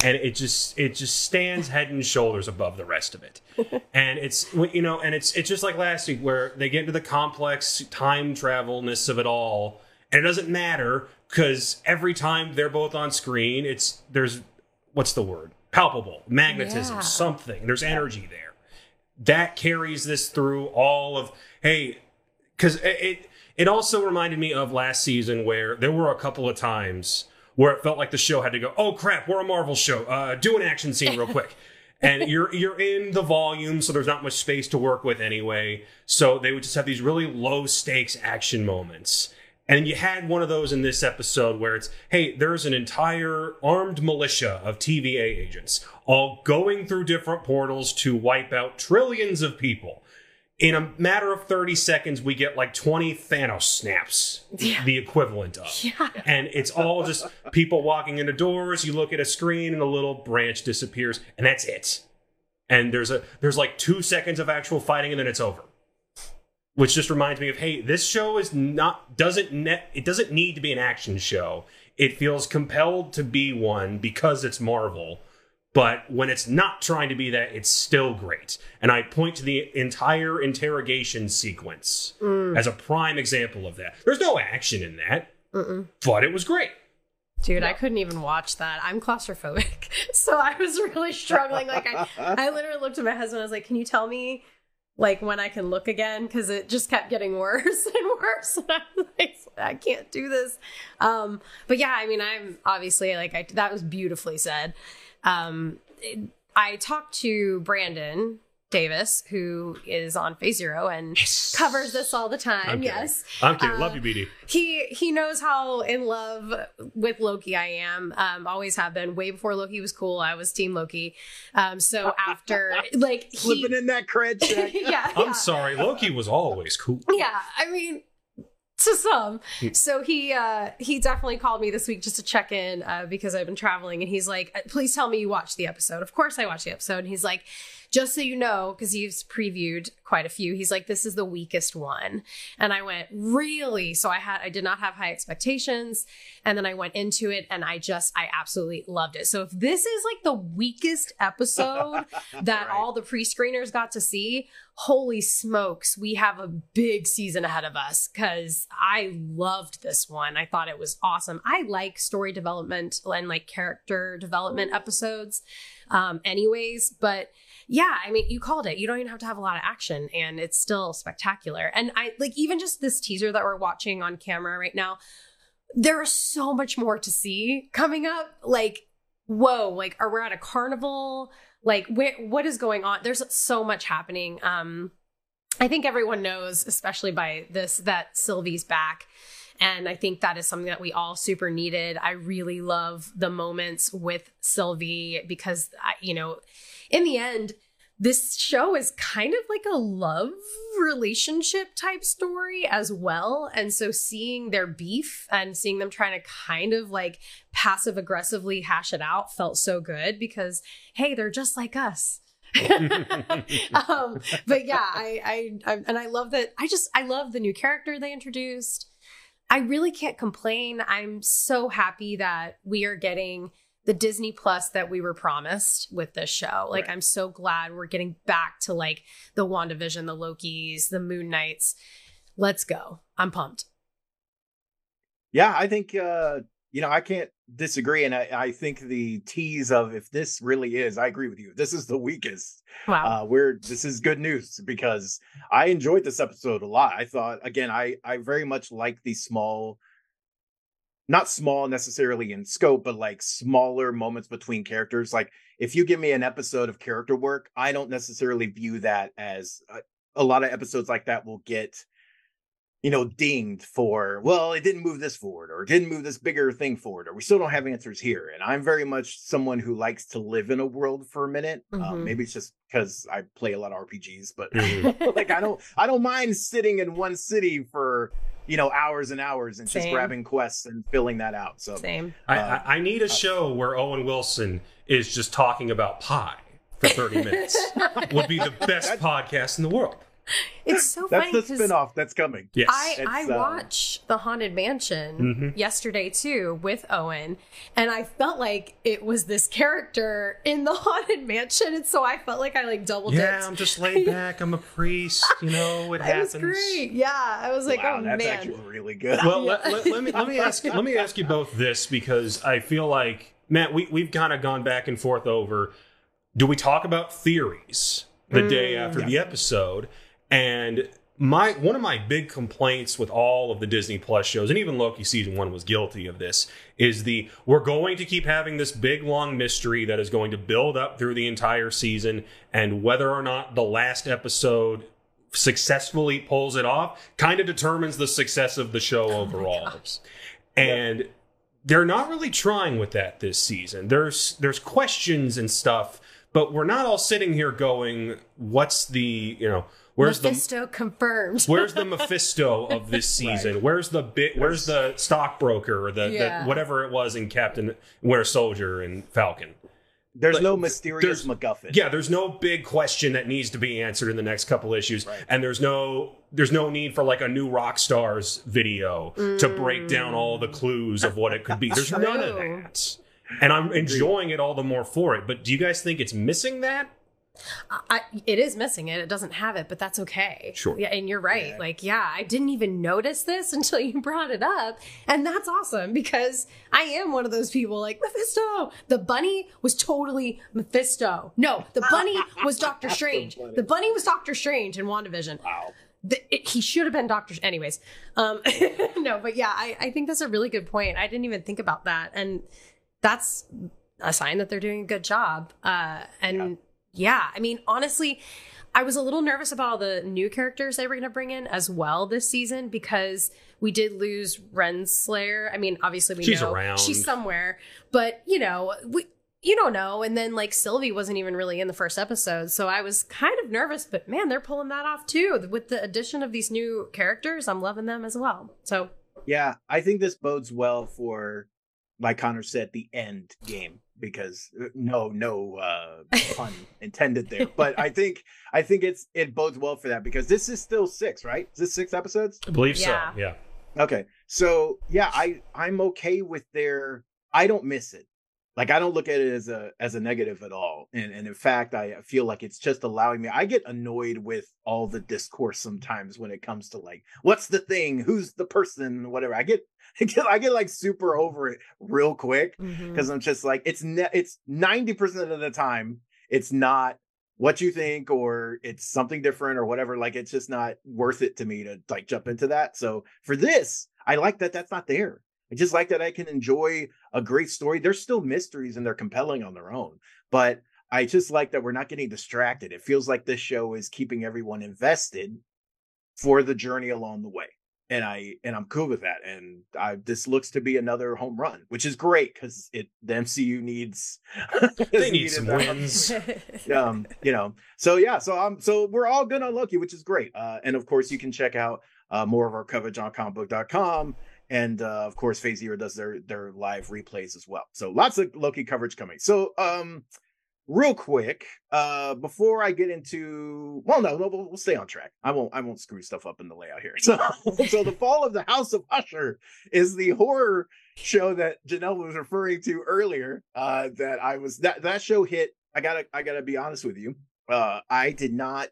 And it just it just stands head and shoulders above the rest of it. And it's you know, and it's it's just like last week where they get into the complex time travelness of it all, and it doesn't matter because every time they're both on screen, it's there's what's the word palpable magnetism, Yeah. something. There's energy there that carries this through all of hey because it, it it also reminded me of last season where there were a couple of times where it felt like the show had to go oh crap we're a marvel show uh do an action scene real quick. And you're you're in the volume so there's not much space to work with anyway. So they would just have these really low stakes action moments and you had one of those in this episode where it's, hey, there's an entire armed militia of TVA agents all going through different portals to wipe out trillions of people. in a matter of 30 seconds, we get like 20 Thanos snaps, Yeah. the equivalent of. Yeah. And it's all just people walking into doors. You look at a screen, and a little branch disappears, and that's it. And there's a there's like two seconds of actual fighting, and then it's over. Which just reminds me of hey, this show is not doesn't net it doesn't need to be an action show. It feels compelled to be one because it's Marvel. But when it's not trying to be that, it's still great. And I point to the entire interrogation sequence mm. as a prime example of that. There's no action in that, Mm-mm. but it was great. Dude, I couldn't even watch that. I'm claustrophobic. So I was really struggling. Like I, I literally looked at my husband. I was like, "Can you tell me, like, when I can look again?" Because it just kept getting worse and worse. And I like, "I can't do this." Um, but yeah, I mean, I'm obviously like, I, that was beautifully said. Um, it- I talked to Brandon Davis, who is on Phase Zero and covers this all the time. I'm yes, I'm kidding. Uh, Love you, BD. he he knows how in love with Loki I am. Um, always have been. Way before Loki was cool, I was Team Loki. Um, so after like he, Slipping in that cred check. yeah, I'm yeah. sorry. Loki was always cool. Yeah, I mean, to some. So he uh he definitely called me this week just to check in uh, because I've been traveling, and he's like, "Please tell me you watched the episode." Of course, I watched the episode, and he's like. Just so you know, because he's previewed quite a few, he's like, "This is the weakest one," and I went, "Really?" So I had, I did not have high expectations, and then I went into it, and I just, I absolutely loved it. So if this is like the weakest episode that Right. all the pre-screeners got to see, holy smokes, we have a big season ahead of us because I loved this one. I thought it was awesome. I like story development and like character development episodes, um, anyways, but yeah, I mean, you called it. You don't even have to have a lot of action, and it's still spectacular. And I like even just this teaser that we're watching on camera right now. There is so much more to see coming up. Like, whoa! Like, are we at a carnival? Like, what is going on? There's so much happening. Um, I think everyone knows, especially by this, that Sylvie's back. And I think that is something that we all super needed. I really love the moments with Sylvie because, I, you know, in the end, this show is kind of like a love relationship type story as well. And so seeing their beef and seeing them trying to kind of like passive aggressively hash it out felt so good because, hey, they're just like us. um, but yeah, I, I, I, and I love that. I just, I love the new character they introduced. I really can't complain. I'm so happy that we are getting the Disney Plus that we were promised with this show. Like, Right. I'm so glad we're getting back to like the WandaVision, the Lokis, the Moon Knights. Let's go. I'm pumped. Yeah, I think uh, you know, I can't disagree. And I, I think the tease of if this really is, I agree with you. This is the weakest. Wow. Uh we're this is good news because I enjoyed this episode a lot. I thought again, I I very much like the small not small necessarily in scope, but like smaller moments between characters. Like if you give me an episode of character work, I don't necessarily view that as a, a lot of episodes like that will get you know, dinged for, well, it didn't move this forward or it didn't move this bigger thing forward or we still don't have answers here. And I'm very much someone who likes to live in a world for a minute. Mhm. Um, maybe it's just because I play a lot of RPGs, but Mhm. like I don't, I don't mind sitting in one city for you know hours and hours and just grabbing quests and filling that out. So Same. Uh, I, I need a show where Owen Wilson is just talking about pie for 30 minutes. Would be the best podcast in the world. It's so that's funny the 'cause spinoff that's coming. Yes. I, I It's, uh, watched the Haunted Mansion Mhm. yesterday too with Owen, and I felt like it was this character in the Haunted Mansion, and so I felt like I like double dipped. yeah, I'm just laid back. I'm a priest. You know, it it happens. was great. Yeah, I was like, wow, oh that's man. actually really good. Well, let, let, let me let me ask let me ask you both this because I feel like Matt, we we've kind of gone back and forth over. Do we talk about theories the day after the episode? And my one of my big complaints with all of the Disney Plus shows, and even Loki season one was guilty of this, is the we're going to keep having this big long mystery that is going to build up through the entire season, and whether or not the last episode successfully pulls it off kind of determines the success of the show oh overall. gosh. And they're not really trying with that this season. There's there's questions and stuff, but we're not all sitting here going, "What's the you know?" Where's Mephisto the confirmed? Where's the Mephisto of this season? Right. Where's the bit? Where's the stockbroker or the, Yeah. the whatever it was in Captain Winter Soldier and Falcon? There's Like, no mysterious there's- MacGuffin. Yeah, there's no big question that needs to be answered in the next couple issues, Right. and there's no there's no need for like a new rock stars video to break down all the clues of what it could be. There's none of that, and I'm enjoying it all the more for it. But do you guys think it's missing that? I, it is missing it. It doesn't have it, but that's okay. Sure. Yeah, and you're right. Yeah. Like, yeah, I didn't even notice this until you brought it up, and that's awesome because I am one of those people. Like Mephisto, the bunny was totally Mephisto. No, the bunny was Doctor Strange. bunny. The bunny was Doctor Strange in WandaVision. Wow. The, it, he should have been Doctor. Anyways, um, no, but yeah, I, I think that's a really good point. I didn't even think about that, and that's a sign that they're doing a good job. Uh, and yeah. I mean, honestly, I was a little nervous about all the new characters they were going to bring in as well this season because we did lose Renslayer. I mean, obviously we She's know around. she's somewhere, but you know, we you don't know. And then like Sylvie wasn't even really in the first episode, so I was kind of nervous. But man, they're pulling that off too with the addition of these new characters. I'm loving them as well. So Yeah, I think this bodes well for, like Connor said, the end game because uh, no, no uh, pun intended there. But I think I think it's it bodes well for that because this is still six, right? Is this six episodes? I believe Yeah. so. Yeah. Okay, so yeah, I I'm okay with their. I don't miss it. Like I don't look at it as a as a negative at all. And and in fact, I feel like it's just allowing me. I get annoyed with all the discourse sometimes when it comes to like what's the thing, who's the person, whatever. I get I get, I get like super over it real quick mm-hmm. because I'm just like it's ne- it's 90% of the time it's not what you think or it's something different or whatever like it's just not worth it to me to like jump into that. So for this, I like that that's not there. I just like that I can enjoy a great story. There's still mysteries and they're compelling on their own, but I just like that we're not getting distracted. It feels like this show is keeping everyone invested for the journey along the way and I and I'm cool with that. And I this looks to be another home run, which is great because it the MCU needs They need some that. wins. Um, you know, so yeah, so I'm so we're all good on Loki, which is great. Uh, and of course, you can check out uh, more of our coverage on comicbook.com. And uh, of course, Phase Zero does their their live replays as well. So lots of Loki coverage coming. So um, real quick, uh, before I get into well, no, no, we'll, we'll stay on track. I won't I won't screw stuff up in the layout here. So so the Fall of the House of Usher is the horror show that Janelle was referring to earlier. Uh, that I was that that show hit. I gotta I gotta be honest with you. Uh, I did not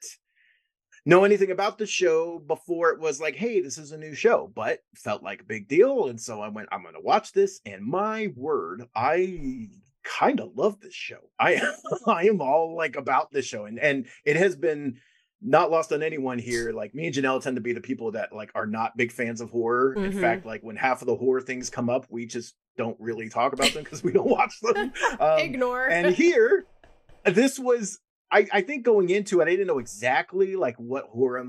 know anything about the show before it was like, hey, this is a new show, but felt like a big deal. And so I went, I'm gonna watch this, and my word, I kind of love this show. I I am all like about this show, and and it has been not lost on anyone here. Like me and Janelle tend to be the people that like are not big fans of horror. In Mhm. fact, like when half of the horror things come up, we just don't really talk about them because we don't watch them. Um, Ignore. and here this was I, I think going into it i didn't know exactly like what horror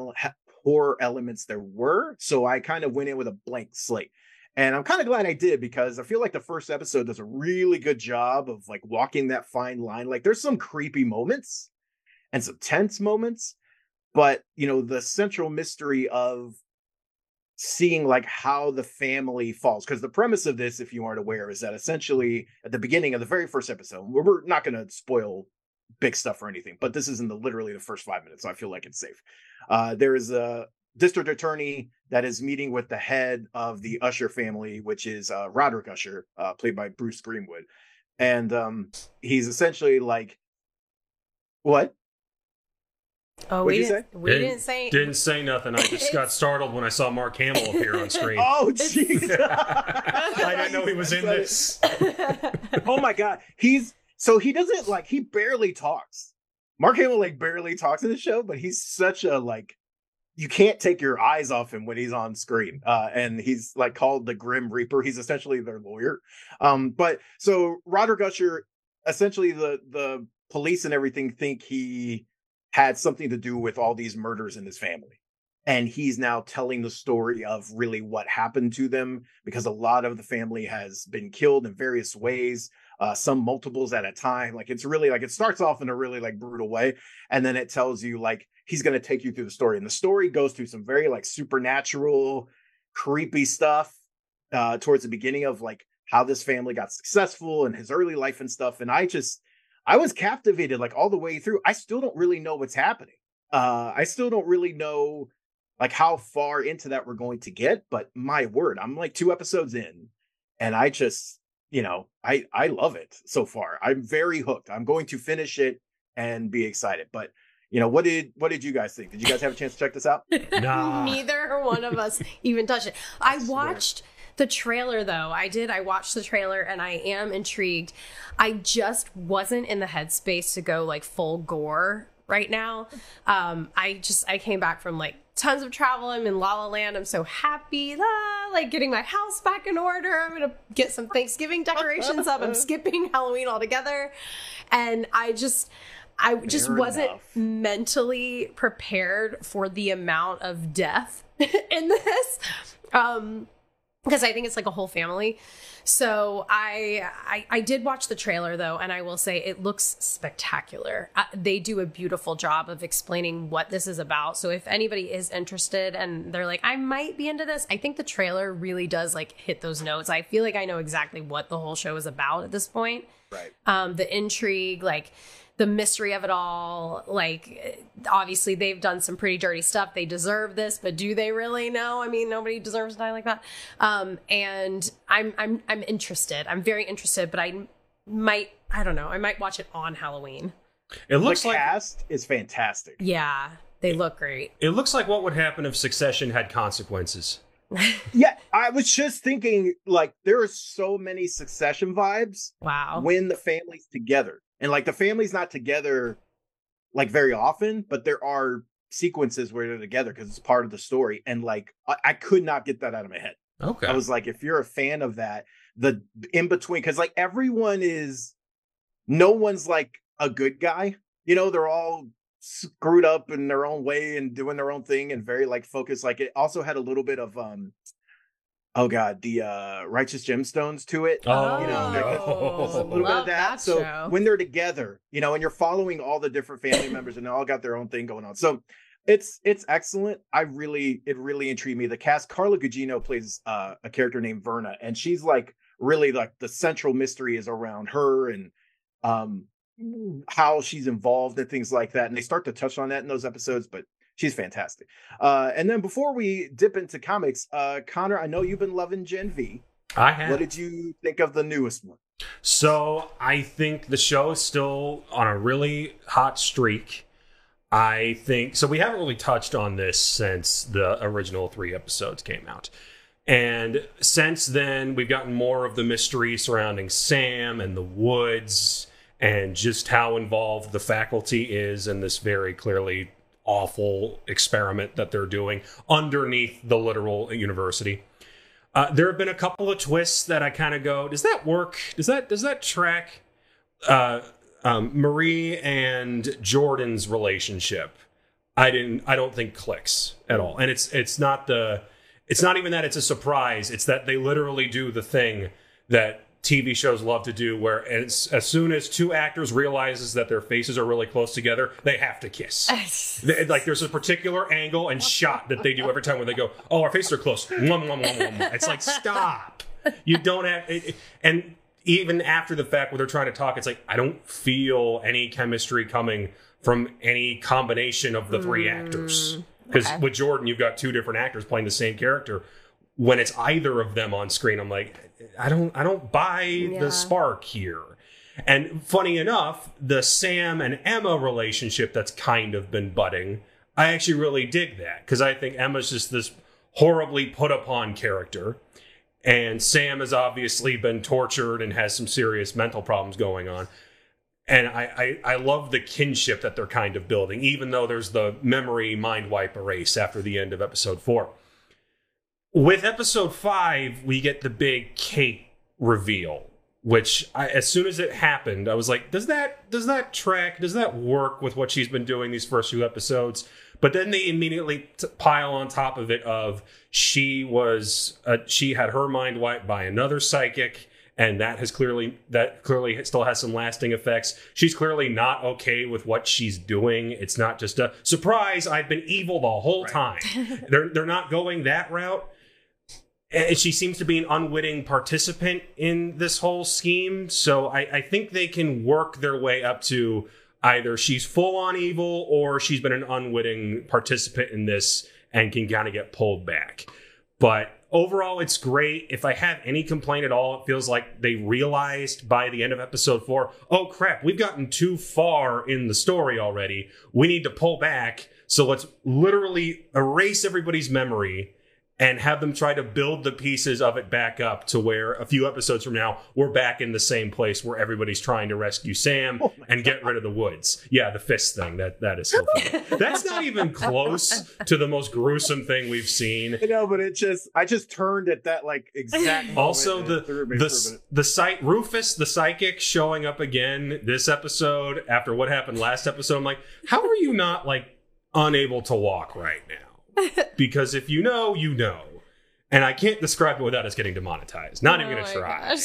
horror elements there were so i kind of went in with a blank slate and i'm kind of glad i did because i feel like the first episode does a really good job of like walking that fine line. Like there's some creepy moments and some tense moments but you know the central mystery of seeing like how the family falls because the premise of this if you aren't aware is that essentially at the beginning of the very first episode we're, not going to spoil big stuff or anything but this is in the literally the first five minutes so i feel like it's safe. Uh there is a district attorney that is meeting with the head of the usher family which is uh roderick usher uh played by bruce greenwood and um he's essentially like what oh, what'd we you didn't. We Didn't- didn't say. Didn't say nothing. I just got startled when I saw Mark Hamill appear on screen. oh It's- jeez I didn't know he was in this. oh my god he's so he doesn't like he barely talks mark hamill like barely talks in the show but he's such a like you can't take your eyes off him when he's on screen uh and he's like called the grim reaper. He's essentially their lawyer. Um but so roderick usher essentially the the police and everything think he had something to do with all these murders in his family. And he's now telling the story of really what happened to them because a lot of the family has been killed in various ways uh, some multiples at a time. Like it's really like it starts off in a really like brutal way, and then it tells you like he's going to take you through the story, and the story goes through some very like supernatural, creepy stuff uh, towards the beginning of like how this family got successful and his early life and stuff. And I just I was captivated like all the way through. I still don't really know what's happening. Uh, I still don't really know like how far into that we're going to get, but my word, I'm like two episodes in and I just, you know, I I love it so far. I'm very hooked. I'm going to finish it and be excited. But you know, what did what did you guys think? Did you guys have a chance to check this out? Nah. Neither one of us even touched it. I watched the trailer though. I did. I watched the trailer and I am intrigued. I just wasn't in the headspace to go like full gore right now. Um, I just I came back from like tons of travel. I'm in La La Land. I'm so happy. Ah, like getting my house back in order. I'm gonna get some Thanksgiving decorations up. I'm skipping Halloween altogether. And I just I just wasn't enough. mentally prepared for the amount of death in this. Um because I think it's like a whole family. So I, I I did watch the trailer though, and I will say it looks spectacular. Uh, they do a beautiful job of explaining what this is about. So if anybody is interested and they're like, I might be into this, I think the trailer really does like hit those notes. I feel like I know exactly what the whole show is about at this point. Right. Um, the intrigue, like the mystery of it all. Like, obviously, they've done some pretty dirty stuff. They deserve this, but do they really? No. I mean, nobody deserves to die like that. Um, and I'm I'm I'm interested. I'm very interested, but I might I don't know. I might watch it on Halloween. It looks the like cast is fantastic. Yeah, they look great. it looks like what would happen if Succession had consequences. Yeah, I was just thinking like there are so many succession vibes Wow. when the family's together. And like the family's not together like very often, but there are sequences where they're together because it's part of the story. And like I, I could not get that out of my head. Okay. I was like, if you're a fan of that, the in between, because like everyone is, no one's like a good guy. You know, they're all screwed up in their own way and doing their own thing and very like focused. Like it also had a little bit of um, oh god, the uh righteous gemstones to it. Oh, you know, no. there's a little bit Love of that. that so show. when they're together, you know, and you're following all the different family members and they all got their own thing going on. So it's it's excellent. I really it really intrigued me. The cast Carla Gugino plays uh, a character named Verna, and she's like really like the central mystery is around her and um how she's involved and things like that. And they start to touch on that in those episodes, but she's fantastic. Uh, and then before we dip into comics, uh, Connor, I know you've been loving Gen V. I have. What did you think of the newest one? So I think the show is still on a really hot streak. I think so. We haven't really touched on this since the original three episodes came out. And since then, we've gotten more of the mystery surrounding Sam and the woods and just how involved the faculty is in this very clearly awful experiment that they're doing underneath the literal university. Uh, there have been a couple of twists that I kind of go, does that work? Does that does that track? Uh, um, Marie and Jordan's relationship, I didn't. I don't think clicks at all, and it's it's not the. It's not even that it's a surprise. It's that they literally do the thing that TV shows love to do, where as, as soon as two actors realizes that their faces are really close together, they have to kiss. They- like there's a particular angle and shot that they do every time when they go, "Oh, our faces are close." Mwah, mwah, mwah, mwah, mwah. It's like stop. You don't have, it, it- and even after the fact, when they're trying to talk, it's like I don't feel any chemistry coming from any combination of the three mm, actors. Because okay. with Jordan, you've got two different actors playing the same character. When it's either of them on screen, I'm like, I don't, I don't buy Yeah. the spark here. And funny enough, the Sam and Emma relationship that's kind of been budding, I actually really dig that because I think Emma's just this horribly put upon character. And Sam has obviously been tortured and has some serious mental problems going on. And I, I, I love the kinship that they're kind of building, even though there's the memory mind wipe erase after the end of episode four. With episode five, we get the big Kate reveal, which I, as soon as it happened, I was like, does that does that track? Does that work with what she's been doing these first few episodes? But then they immediately t- pile on top of it of she was uh, she had her mind wiped by another psychic, and that has clearly that clearly still has some lasting effects. She's clearly not okay with what she's doing. It's not just a surprise. I've been evil the whole Right. time. they're they're not going that route. And she seems to be an unwitting participant in this whole scheme. So I, I think they can work their way up to either she's full on evil or she's been an unwitting participant in this and can kind of get pulled back. But overall, it's great. If I have any complaint at all, it feels like they realized by the end of episode four, oh crap, we've gotten too far in the story already. We need to pull back. So let's literally erase everybody's memory and have them try to build the pieces of it back up to where a few episodes from now we're back in the same place where everybody's trying to rescue Sam Oh and get rid of the woods. Yeah, the fist thing. That that is so funny. That's not even close to the most gruesome thing we've seen. I know, but it just I just turned at that like exact. Also, the it threw me the for a minute. the site Rufus the psychic showing up again this episode after what happened last episode. I'm like, how are you not like unable to walk right now? Because if you know, you know. And I can't describe it without us getting demonetized. Not even Oh gonna try.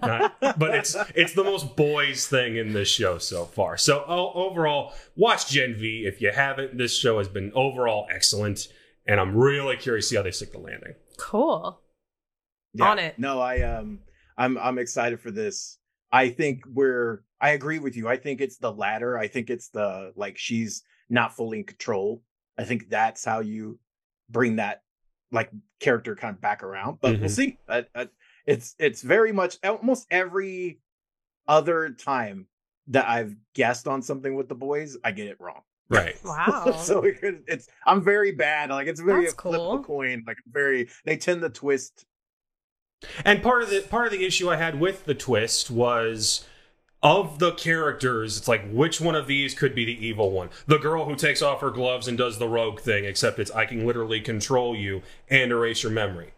Not- but it's it's the most boys thing in this show so far. So o- overall, watch Gen V if you haven't. This show has been overall excellent, and I'm really curious to see how they stick the landing. cool. Yeah. on it. No, I um I'm I'm excited for this. I think we're I agree with you. I think it's the latter. I think it's the like she's not fully in control. I think that's how you bring that like character kind of back around. But we'll Mhm. see. I, I, it's it's very much almost every other time that I've guessed on something with the boys, I get it wrong. Right. Wow. so it it's I'm very bad. Like it's very That's a flip cool. a coin. Like very they tend to twist And part of the part of the issue I had with the twist was of the characters, it's like which one of these could be the evil one? The girl who takes off her gloves and does the rogue thing, except it's I can literally control you and erase your memory.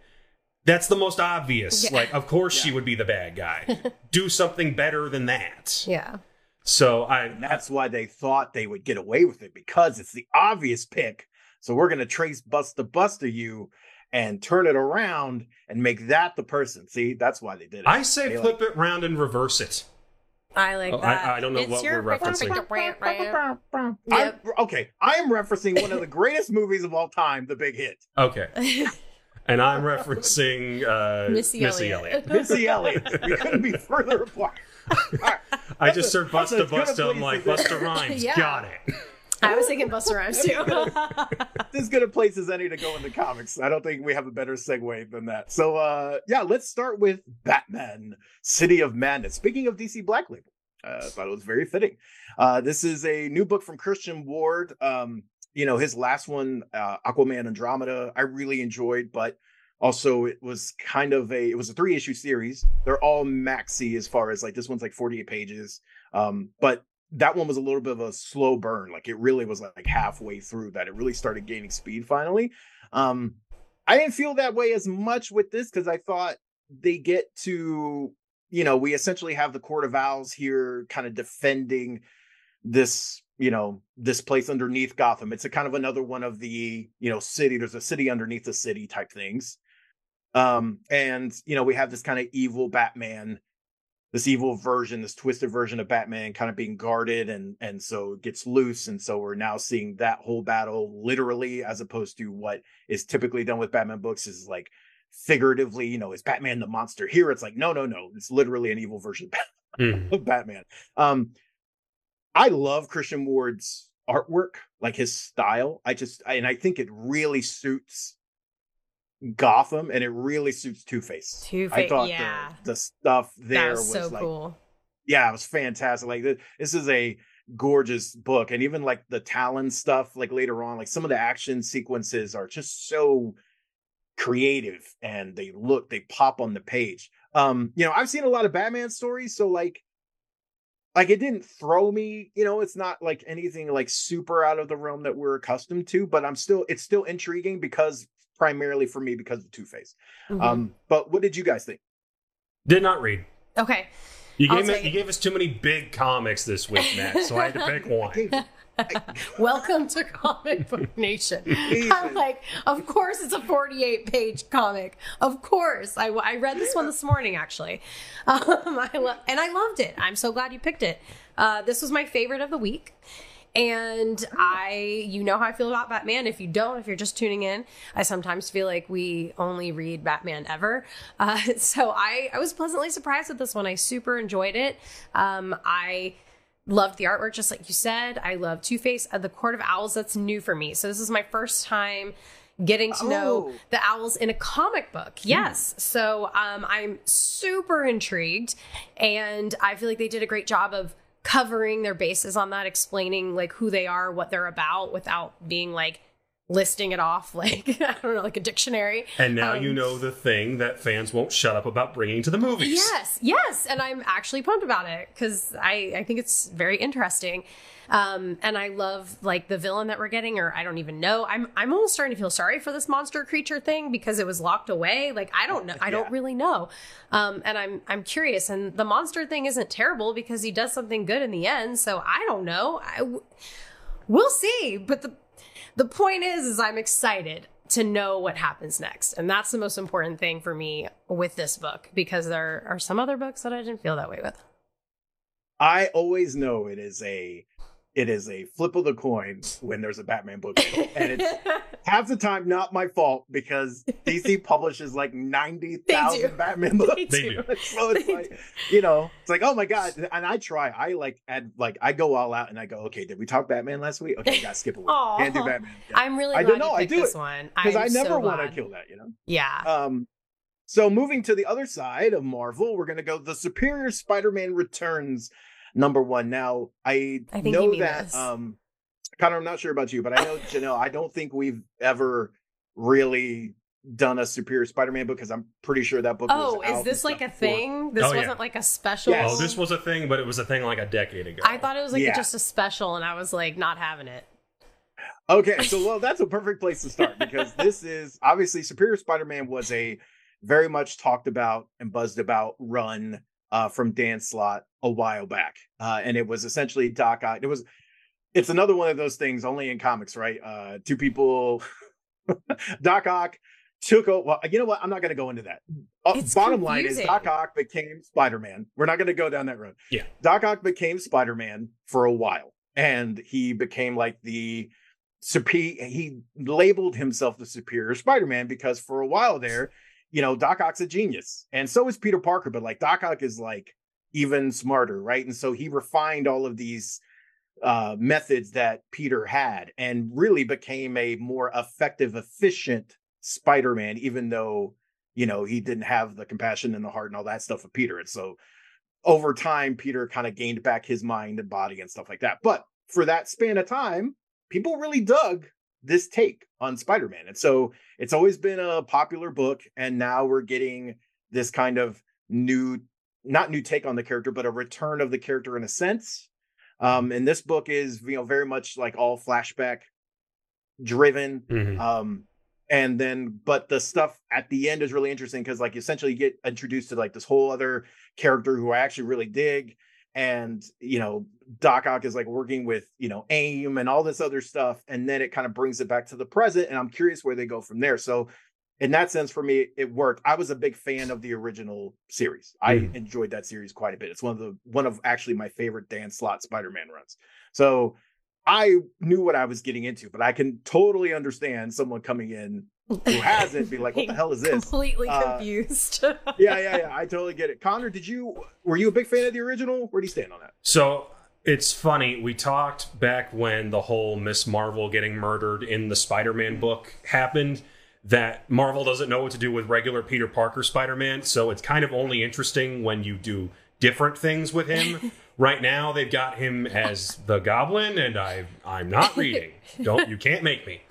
That's the most obvious. Yeah. Like, of course she would be the bad guy. Do something better than that. yeah. So I And that's why they thought they would get away with it because it's the obvious pick. So we're gonna trace Buster Buster you and turn it around and make that the person. See, that's why they did it. I say They flip it round and reverse it. I like Oh, that. I- I don't know it's what your we're referencing. I'm- Yep. okay, I am referencing one of the greatest movies of all time, The Big Hit. Okay. And I'm referencing uh, Missy Missy Elliott. Missy Elliott. We couldn't be further apart. All right. I just heard Busta as good a Busta. I'm like, Busta Rhymes. Yeah. Got it. I was thinking Buster Rhymes too. as good a place as any to go into comics. I don't think we have a better segue than that. So uh yeah, let's start with Batman, City of Madness. Speaking of DC Black Label, uh, I thought it was very fitting. Uh this is a new book from Christian Ward. Um, you know, his last one, uh, Aquaman Andromeda, I really enjoyed, but also it was kind of a it was a three issue series. They're all maxi as far as like this one's like 48 pages. Um, but that one was a little bit of a slow burn. Like it really was like halfway through that it really started gaining speed finally. Um, I didn't feel that way as much with this because I thought they get to, you know, we essentially have the Court of Owls here kind of defending this, you know, this place underneath Gotham. It's a kind of another one of the, you know, city, there's a city underneath the city type things. Um, and you know, we have this kind of evil Batman this evil version, this twisted version of Batman kind of being guarded and and so it gets loose. And so we're now seeing that whole battle literally as opposed to what is typically done with Batman books is like figuratively, you know, is Batman the monster? Here it's like, no, no, no. It's literally an evil version of Batman Mhm. of Batman. Um, I love Christian Ward's artwork, like his style. I just and I think it really suits Gotham and it really suits Two Face. I Two-Face, thought yeah. the, the stuff there was was, so like cool. yeah, it was fantastic. Like th- this is a gorgeous book, and even like the Talon stuff, like later on, like some of the action sequences are just so creative, and they look, they pop on the page. Um, you know, I've seen a lot of Batman stories, so like, like it didn't throw me. You know, it's not like anything like super out of the realm that we're accustomed to, but I'm still, it's still intriguing because primarily for me because of Two Face. Mhm. Um, but what did you guys think? Did not read. okay. You gave, me, you gave us too many big comics this week, Matt, so I had to pick one. Welcome to Comic Book Nation. I'm like, of course it's a 48 page comic. Of course. I, I read this one this morning, actually. Um, I lo- and I loved it. I'm so glad you picked it. Uh, this was my favorite of the week. And I, you know how I feel about Batman. If you don't, if you're just tuning in, I sometimes feel like we only read Batman ever. Uh, so I, I was pleasantly surprised with this one. I super enjoyed it. Um, I loved the artwork, just like you said. I love Two Face. Uh, the Court of Owls, that's new for me. So this is my first time getting to know Oh. the owls in a comic book. Yes. So um, I'm super intrigued. And I feel like they did a great job of covering their bases on that, explaining like who they are, what they're about without being like listing it off like, I don't know, like a dictionary. And now Um, you know the thing that fans won't shut up about bringing to the movies. Yes, yes, and I'm actually pumped about it because I I think it's very interesting, um, and I love like the villain that we're getting, or I don't even know. I'm I'm almost starting to feel sorry for this monster creature thing because it was locked away. Like I don't know, I don't really know, um, and I'm I'm curious. And the monster thing isn't terrible because he does something good in the end. So I don't know. I w- we'll see, but the the point is is i'm excited to know what happens next. And that's the most important thing for me with this book because there are some other books that i didn't feel that way with. I always know it is a it is a flip of the coin when there's a Batman book, and it's half the time not my fault because DC publishes like ninety They. Batman books. They They do. do. so it's They like you know, it's like oh my god, and I try. I like add like I go all out and I go okay. Did we talk Batman last week? Okay, gotta skip a week. Aw. Can't do Batman i'm really I glad don't know, you I do this it, one because I'm never so want to kill that. You know. yeah Um, so moving to the other side of Marvel, we're gonna go the Superior Spider-Man Returns number one. Now I, I think you know mean that this. um Connor, I'm not sure about you, but I know Janelle, I don't think we've ever really done a Superior Spider-Man book because I'm pretty sure that book oh was out is this like stuff a before. thing this Oh, wasn't like a special Yes. Oh, this was a thing, but it was a thing like a decade ago. i thought it was like Yeah. just a special and i was like not having it Okay, so well, that's a perfect place to start because this is obviously Superior Spider-Man was a very much talked about and buzzed about run uh, from Dan Slott a while back, uh, and it was essentially Doc Ock. It was, it's another one of those things only in comics, right? Uh, two people, Doc Ock took over. Well, you know what? I'm not going to go into that. Uh, It's bottom line is. Doc Ock became Spider-Man. We're not going to go down that road. Yeah. Doc Ock became Spider-Man for a while, and he became like the super. He labeled himself the superior Spider-Man because for a while there, you know, Doc Ock's a genius, and so is Peter Parker. But like Doc Ock is like even smarter, right? And so he refined all of these uh, methods that Peter had, and really became a more effective, efficient Spider-Man, even though you know he didn't have the compassion and the heart and all that stuff of Peter. And so over time, Peter kind of gained back his mind and body and stuff like that. But for that span of time, people really dug this take on Spider-Man. And so it's always been a popular book. And now we're getting this kind of new, not new take on the character, but a return of the character in a sense. Um, and this book is, you know, very much like all flashback driven. Mhm. Um, and then, but the stuff at the end is really interesting because, like, essentially, you get introduced to like this whole other character who I actually really dig. And you know, Doc Ock is like working with you know AIM and all this other stuff, and then it kind of brings it back to the present. And I'm curious where they go from there. So, in that sense, for me, it worked. I was a big fan of the original series. I Mhm. enjoyed that series quite a bit. It's one of the one of actually my favorite Dan Slott Spider-Man runs. So I knew what I was getting into, but I can totally understand someone coming in who hasn't be like, "What the hell is this?" completely Uh, confused yeah, yeah, yeah. I totally get it. Connor, did you were you a big fan of the original? Where do you stand on that? So it's funny. We talked back when the whole Miss Marvel getting murdered in the Spider Man book happened that Marvel doesn't know what to do with regular Peter Parker Spider Man. So it's kind of only interesting when you do different things with him. right now, they've got him as the Goblin, and I I'm not reading. Don't you can't make me.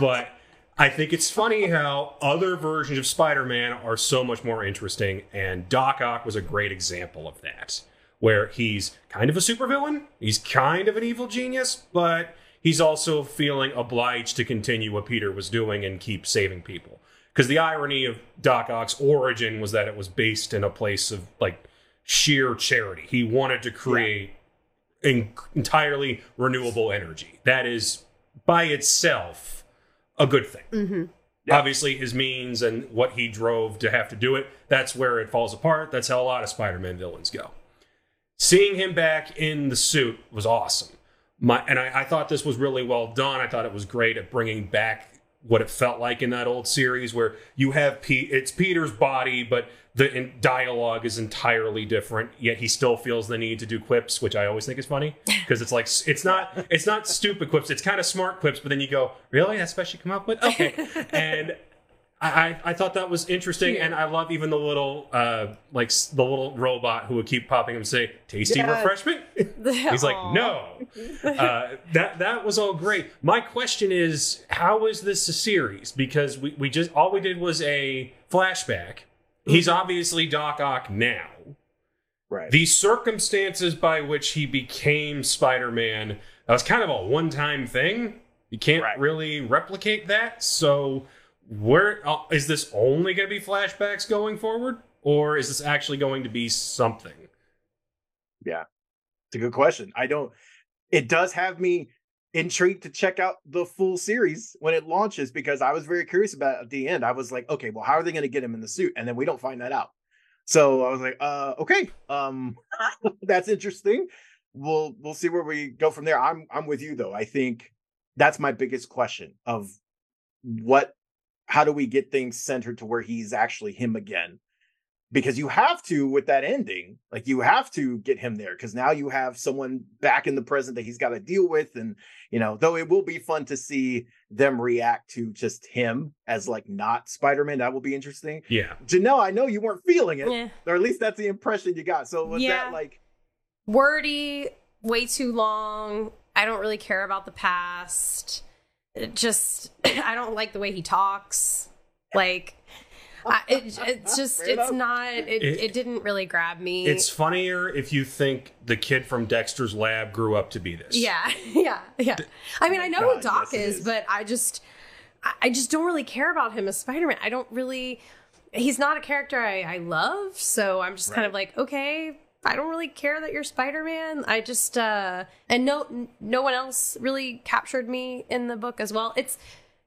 But I think it's funny how other versions of Spider Man are so much more interesting, and Doc Ock was a great example of that where he's kind of a supervillain, he's kind of an evil genius, but he's also feeling obliged to continue what Peter was doing and keep saving people. Because the irony of Doc Ock's origin was that it was based in a place of like sheer charity. He wanted to create en- entirely renewable energy. That is by itself a good thing. Mm-hmm. Yeah. Obviously, his means and what he drove to have to do it, that's where it falls apart. That's how a lot of Spider Man villains go. Seeing him back in the suit was awesome. My, and I, I thought this was really well done. I thought it was great at bringing back what it felt like in that old series where you have Pete, it's Peter's body, but the in, dialogue is entirely different. Yet he still feels the need to do quips, which I always think is funny because it's like it's not it's not stupid quips. It's kind of smart quips, but then you go, really? That's what you come up with? Okay, and. I, I thought that was interesting, and I love even the little, uh, like the little robot who would keep popping and say, "Tasty Yeah. refreshment." He's like, "No." Uh, that that was all great. My question is, how is this a series? Because we, we just all we did was a flashback. He's obviously Doc Ock now. Right. The circumstances by which he became Spider-Man that was kind of a one-time thing. You can't Right. really replicate that. So, where uh, is this only going to be flashbacks going forward, or is this actually going to be something? Yeah. It's a good question. I don't. It does have me intrigued to check out the full series when it launches because I was very curious about at the end. I was like, okay, well, how are they going to get him in the suit? And then we don't find that out. So I was like, uh, okay, um, that's interesting. We'll we'll see where we go from there. I'm I'm with you though. I think that's my biggest question of what how do we get things centered to where he's actually him again because you have to with that ending like you have to get him there because now you have someone back in the present that he's got to deal with and you know though it will be fun to see them react to just him as like not spider-man that will be interesting Yeah, janelle i know you weren't feeling it Yeah. or at least that's the impression you got so was Yeah. that like Wordy, way too long. I don't really care about the past. It just, I don't like the way he talks. Like, I, it, it's just, Fair it's enough. not, it, It- it, didn't really grab me. it's funnier if you think the kid from Dexter's Lab grew up to be this. Yeah, yeah, yeah. I mean, I know God, who Doc yes, it is, is. but I just, I- I just don't really care about him as Spider Man. I don't really. He's not a character I, I love, so I'm just kind of like, okay, I don't really care that you're Spider Man. I just, uh, and no, no one else really captured me in the book as well. It's.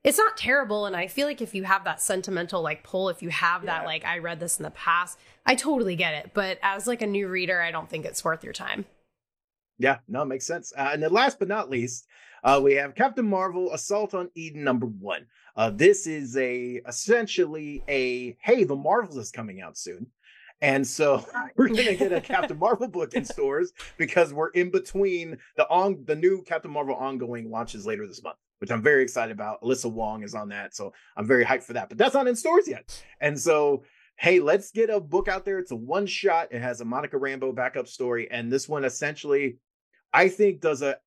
It's not terrible, and I feel like if you have that sentimental like pull, if you have that like I read this in the past, I totally get it. But as like a new reader, I don't think it's worth your time. Yeah, no, it makes sense. Uh, and then last but not least, uh, we have Captain Marvel: Assault on Eden number one. Uh, this is a essentially a hey, the Marvels is coming out soon, and so we're gonna get a Captain Marvel book in stores because we're in between the on the new Captain Marvel ongoing launches later this month, which I'm very excited about. Alyssa Wong is on that, so I'm very hyped for that. But that's not in stores yet, and so hey, let's get a book out there. It's a one shot. It has a Monica Rambeau backup story, and this one essentially, I think, does a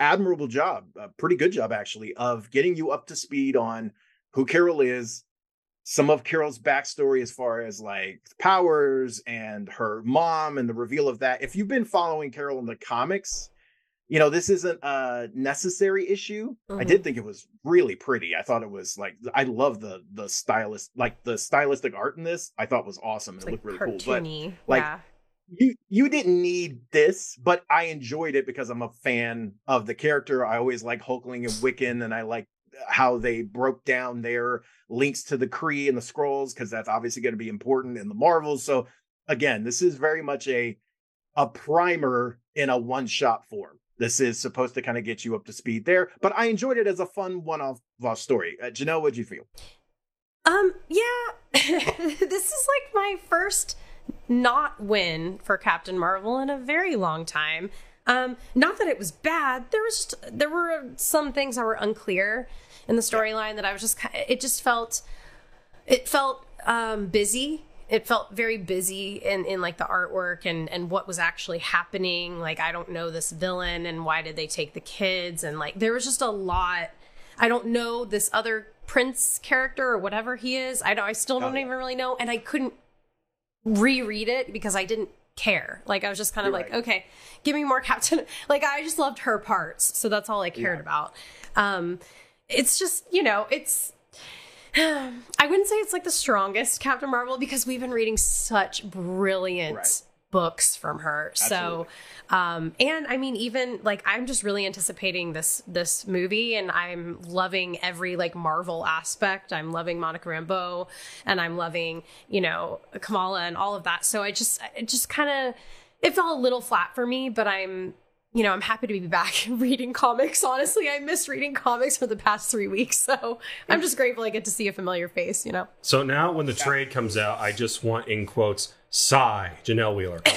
admirable job, a pretty good job actually, of getting you up to speed on who Carol is, some of Carol's backstory as far as like powers and her mom and the reveal of that. If you've been following Carol in the comics, you know this isn't a necessary issue. I Mhm. did think it was really pretty. I thought it was like I love the the stylist, like the stylistic art in this. I thought was awesome. It like looked really cool, but like, yeah. you you didn't need this, but I enjoyed it because I'm a fan of the character. I always like Hulkling and Wiccan, and I like how they broke down their links to the Kree and the Skrulls because that's obviously going to be important in the Marvels. So again, this is very much a a primer in a one shot form. This is supposed to kind of get you up to speed there, but I enjoyed it as a fun one off story. Uh, Janelle, what'd you feel? Um, yeah. this is like my first not win for Captain Marvel in a very long time. Um, not that it was bad. There was just there were some things that were unclear in the storyline that I was just it just felt it felt um busy. It felt very busy in in like the artwork and and what was actually happening. Like I don't know this villain and why did they take the kids and like there was just a lot I don't know this other prince character or whatever he is. I don't, I still don't Oh, yeah. even really know, and I couldn't reread it because I didn't care. Like I was just kind of You're like, right. okay, give me more Captain. Like I just loved her parts, so that's all I cared Yeah. about. Um, it's just you know, it's. I wouldn't say it's like the strongest Captain Marvel because we've been reading such brilliant Right. books from her. Absolutely. So, um, and I mean, even like I'm just really anticipating this this movie, and I'm loving every like Marvel aspect. I'm loving Monica Rambeau, and I'm loving you know Kamala and all of that. So I just it just kind of it felt a little flat for me, but I'm you know, I'm happy to be back reading comics. Honestly, I missed reading comics for the past three weeks. So I'm just grateful I get to see a familiar face, you know? So now when the trade comes out, I just want in quotes, sigh, Janelle Wheeler.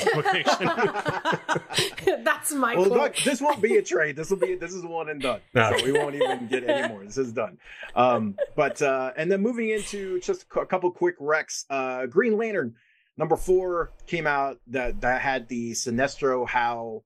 That's my Well, quote. look, this won't be a trade. This will be this is one and done. No. So we won't even get any more. This is done. Um, but uh, and then moving into just a couple quick recs. Uh, Green Lantern number four came out that that had the Sinestro Hal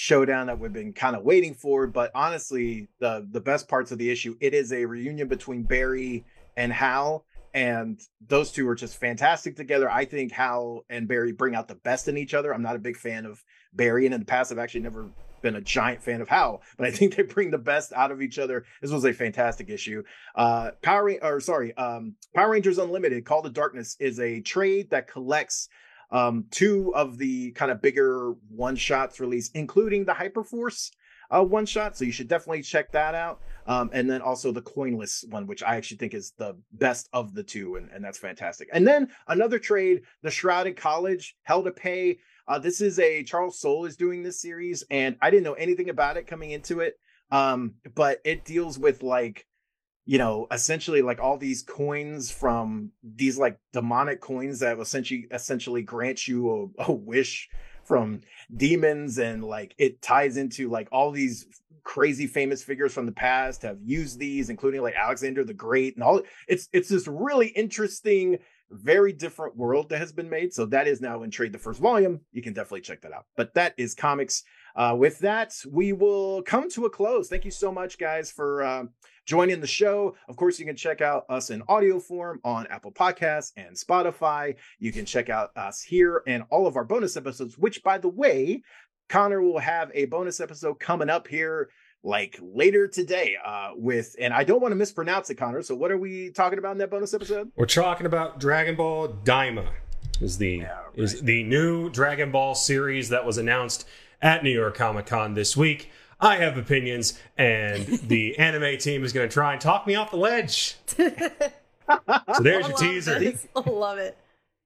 showdown that we've been kind of waiting for. But honestly, the the best parts of the issue, it is a reunion between Barry and Hal. And those two are just fantastic together. I think Hal and Barry bring out the best in each other. I'm not a big fan of Barry, and in the past, I've actually never been a giant fan of Hal, but I think they bring the best out of each other. This was a fantastic issue. Uh, Power or sorry, um, Power Rangers Unlimited: Call to Darkness is a trade that collects um, two of the kind of bigger one shots released, including the Hyperforce uh, one shot. So you should definitely check that out. Um, and then also the coinless one, which I actually think is the best of the two, and, and that's fantastic. And then another trade, the Shrouded College, Hell to Pay. Uh, this is a Charles Soule is doing this series, and I didn't know anything about it coming into it. Um, but it deals with like, you know, essentially like all these coins from these like demonic coins that essentially essentially grant you a, a wish from demons, and like it ties into like all these crazy famous figures from the past have used these, including like Alexander the Great and all. It's it's this really interesting very different world that has been made. So that is now in trade the first volume. You can definitely check that out. But that is comics. Uh, with that, we will come to a close. Thank you so much, guys, for uh, joining the show. Of course, you can check out us in audio form on Apple Podcasts and Spotify. You can check out us here and all of our bonus episodes, which, by the way, Connor will have a bonus episode coming up here like later today uh with and i don't want to mispronounce it connor so what are we talking about in that bonus episode We're talking about Dragon Ball Daima. Is the Yeah, is the new Dragon Ball series that was announced at New York Comic Con this week. I have opinions, and the anime team is going to try and talk me off the ledge. So there's I your teaser. this. I love it.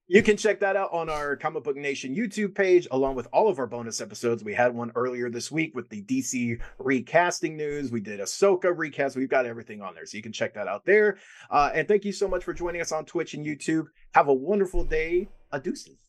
You can check that out on our Comic Book Nation YouTube page, along with all of our bonus episodes. We had one earlier this week with the DC recasting news. We did a Ahsoka recast. We've got everything on there, so you can check that out there. Uh, and thank you so much for joining us on Twitch and YouTube. Have a wonderful day. Adeuces.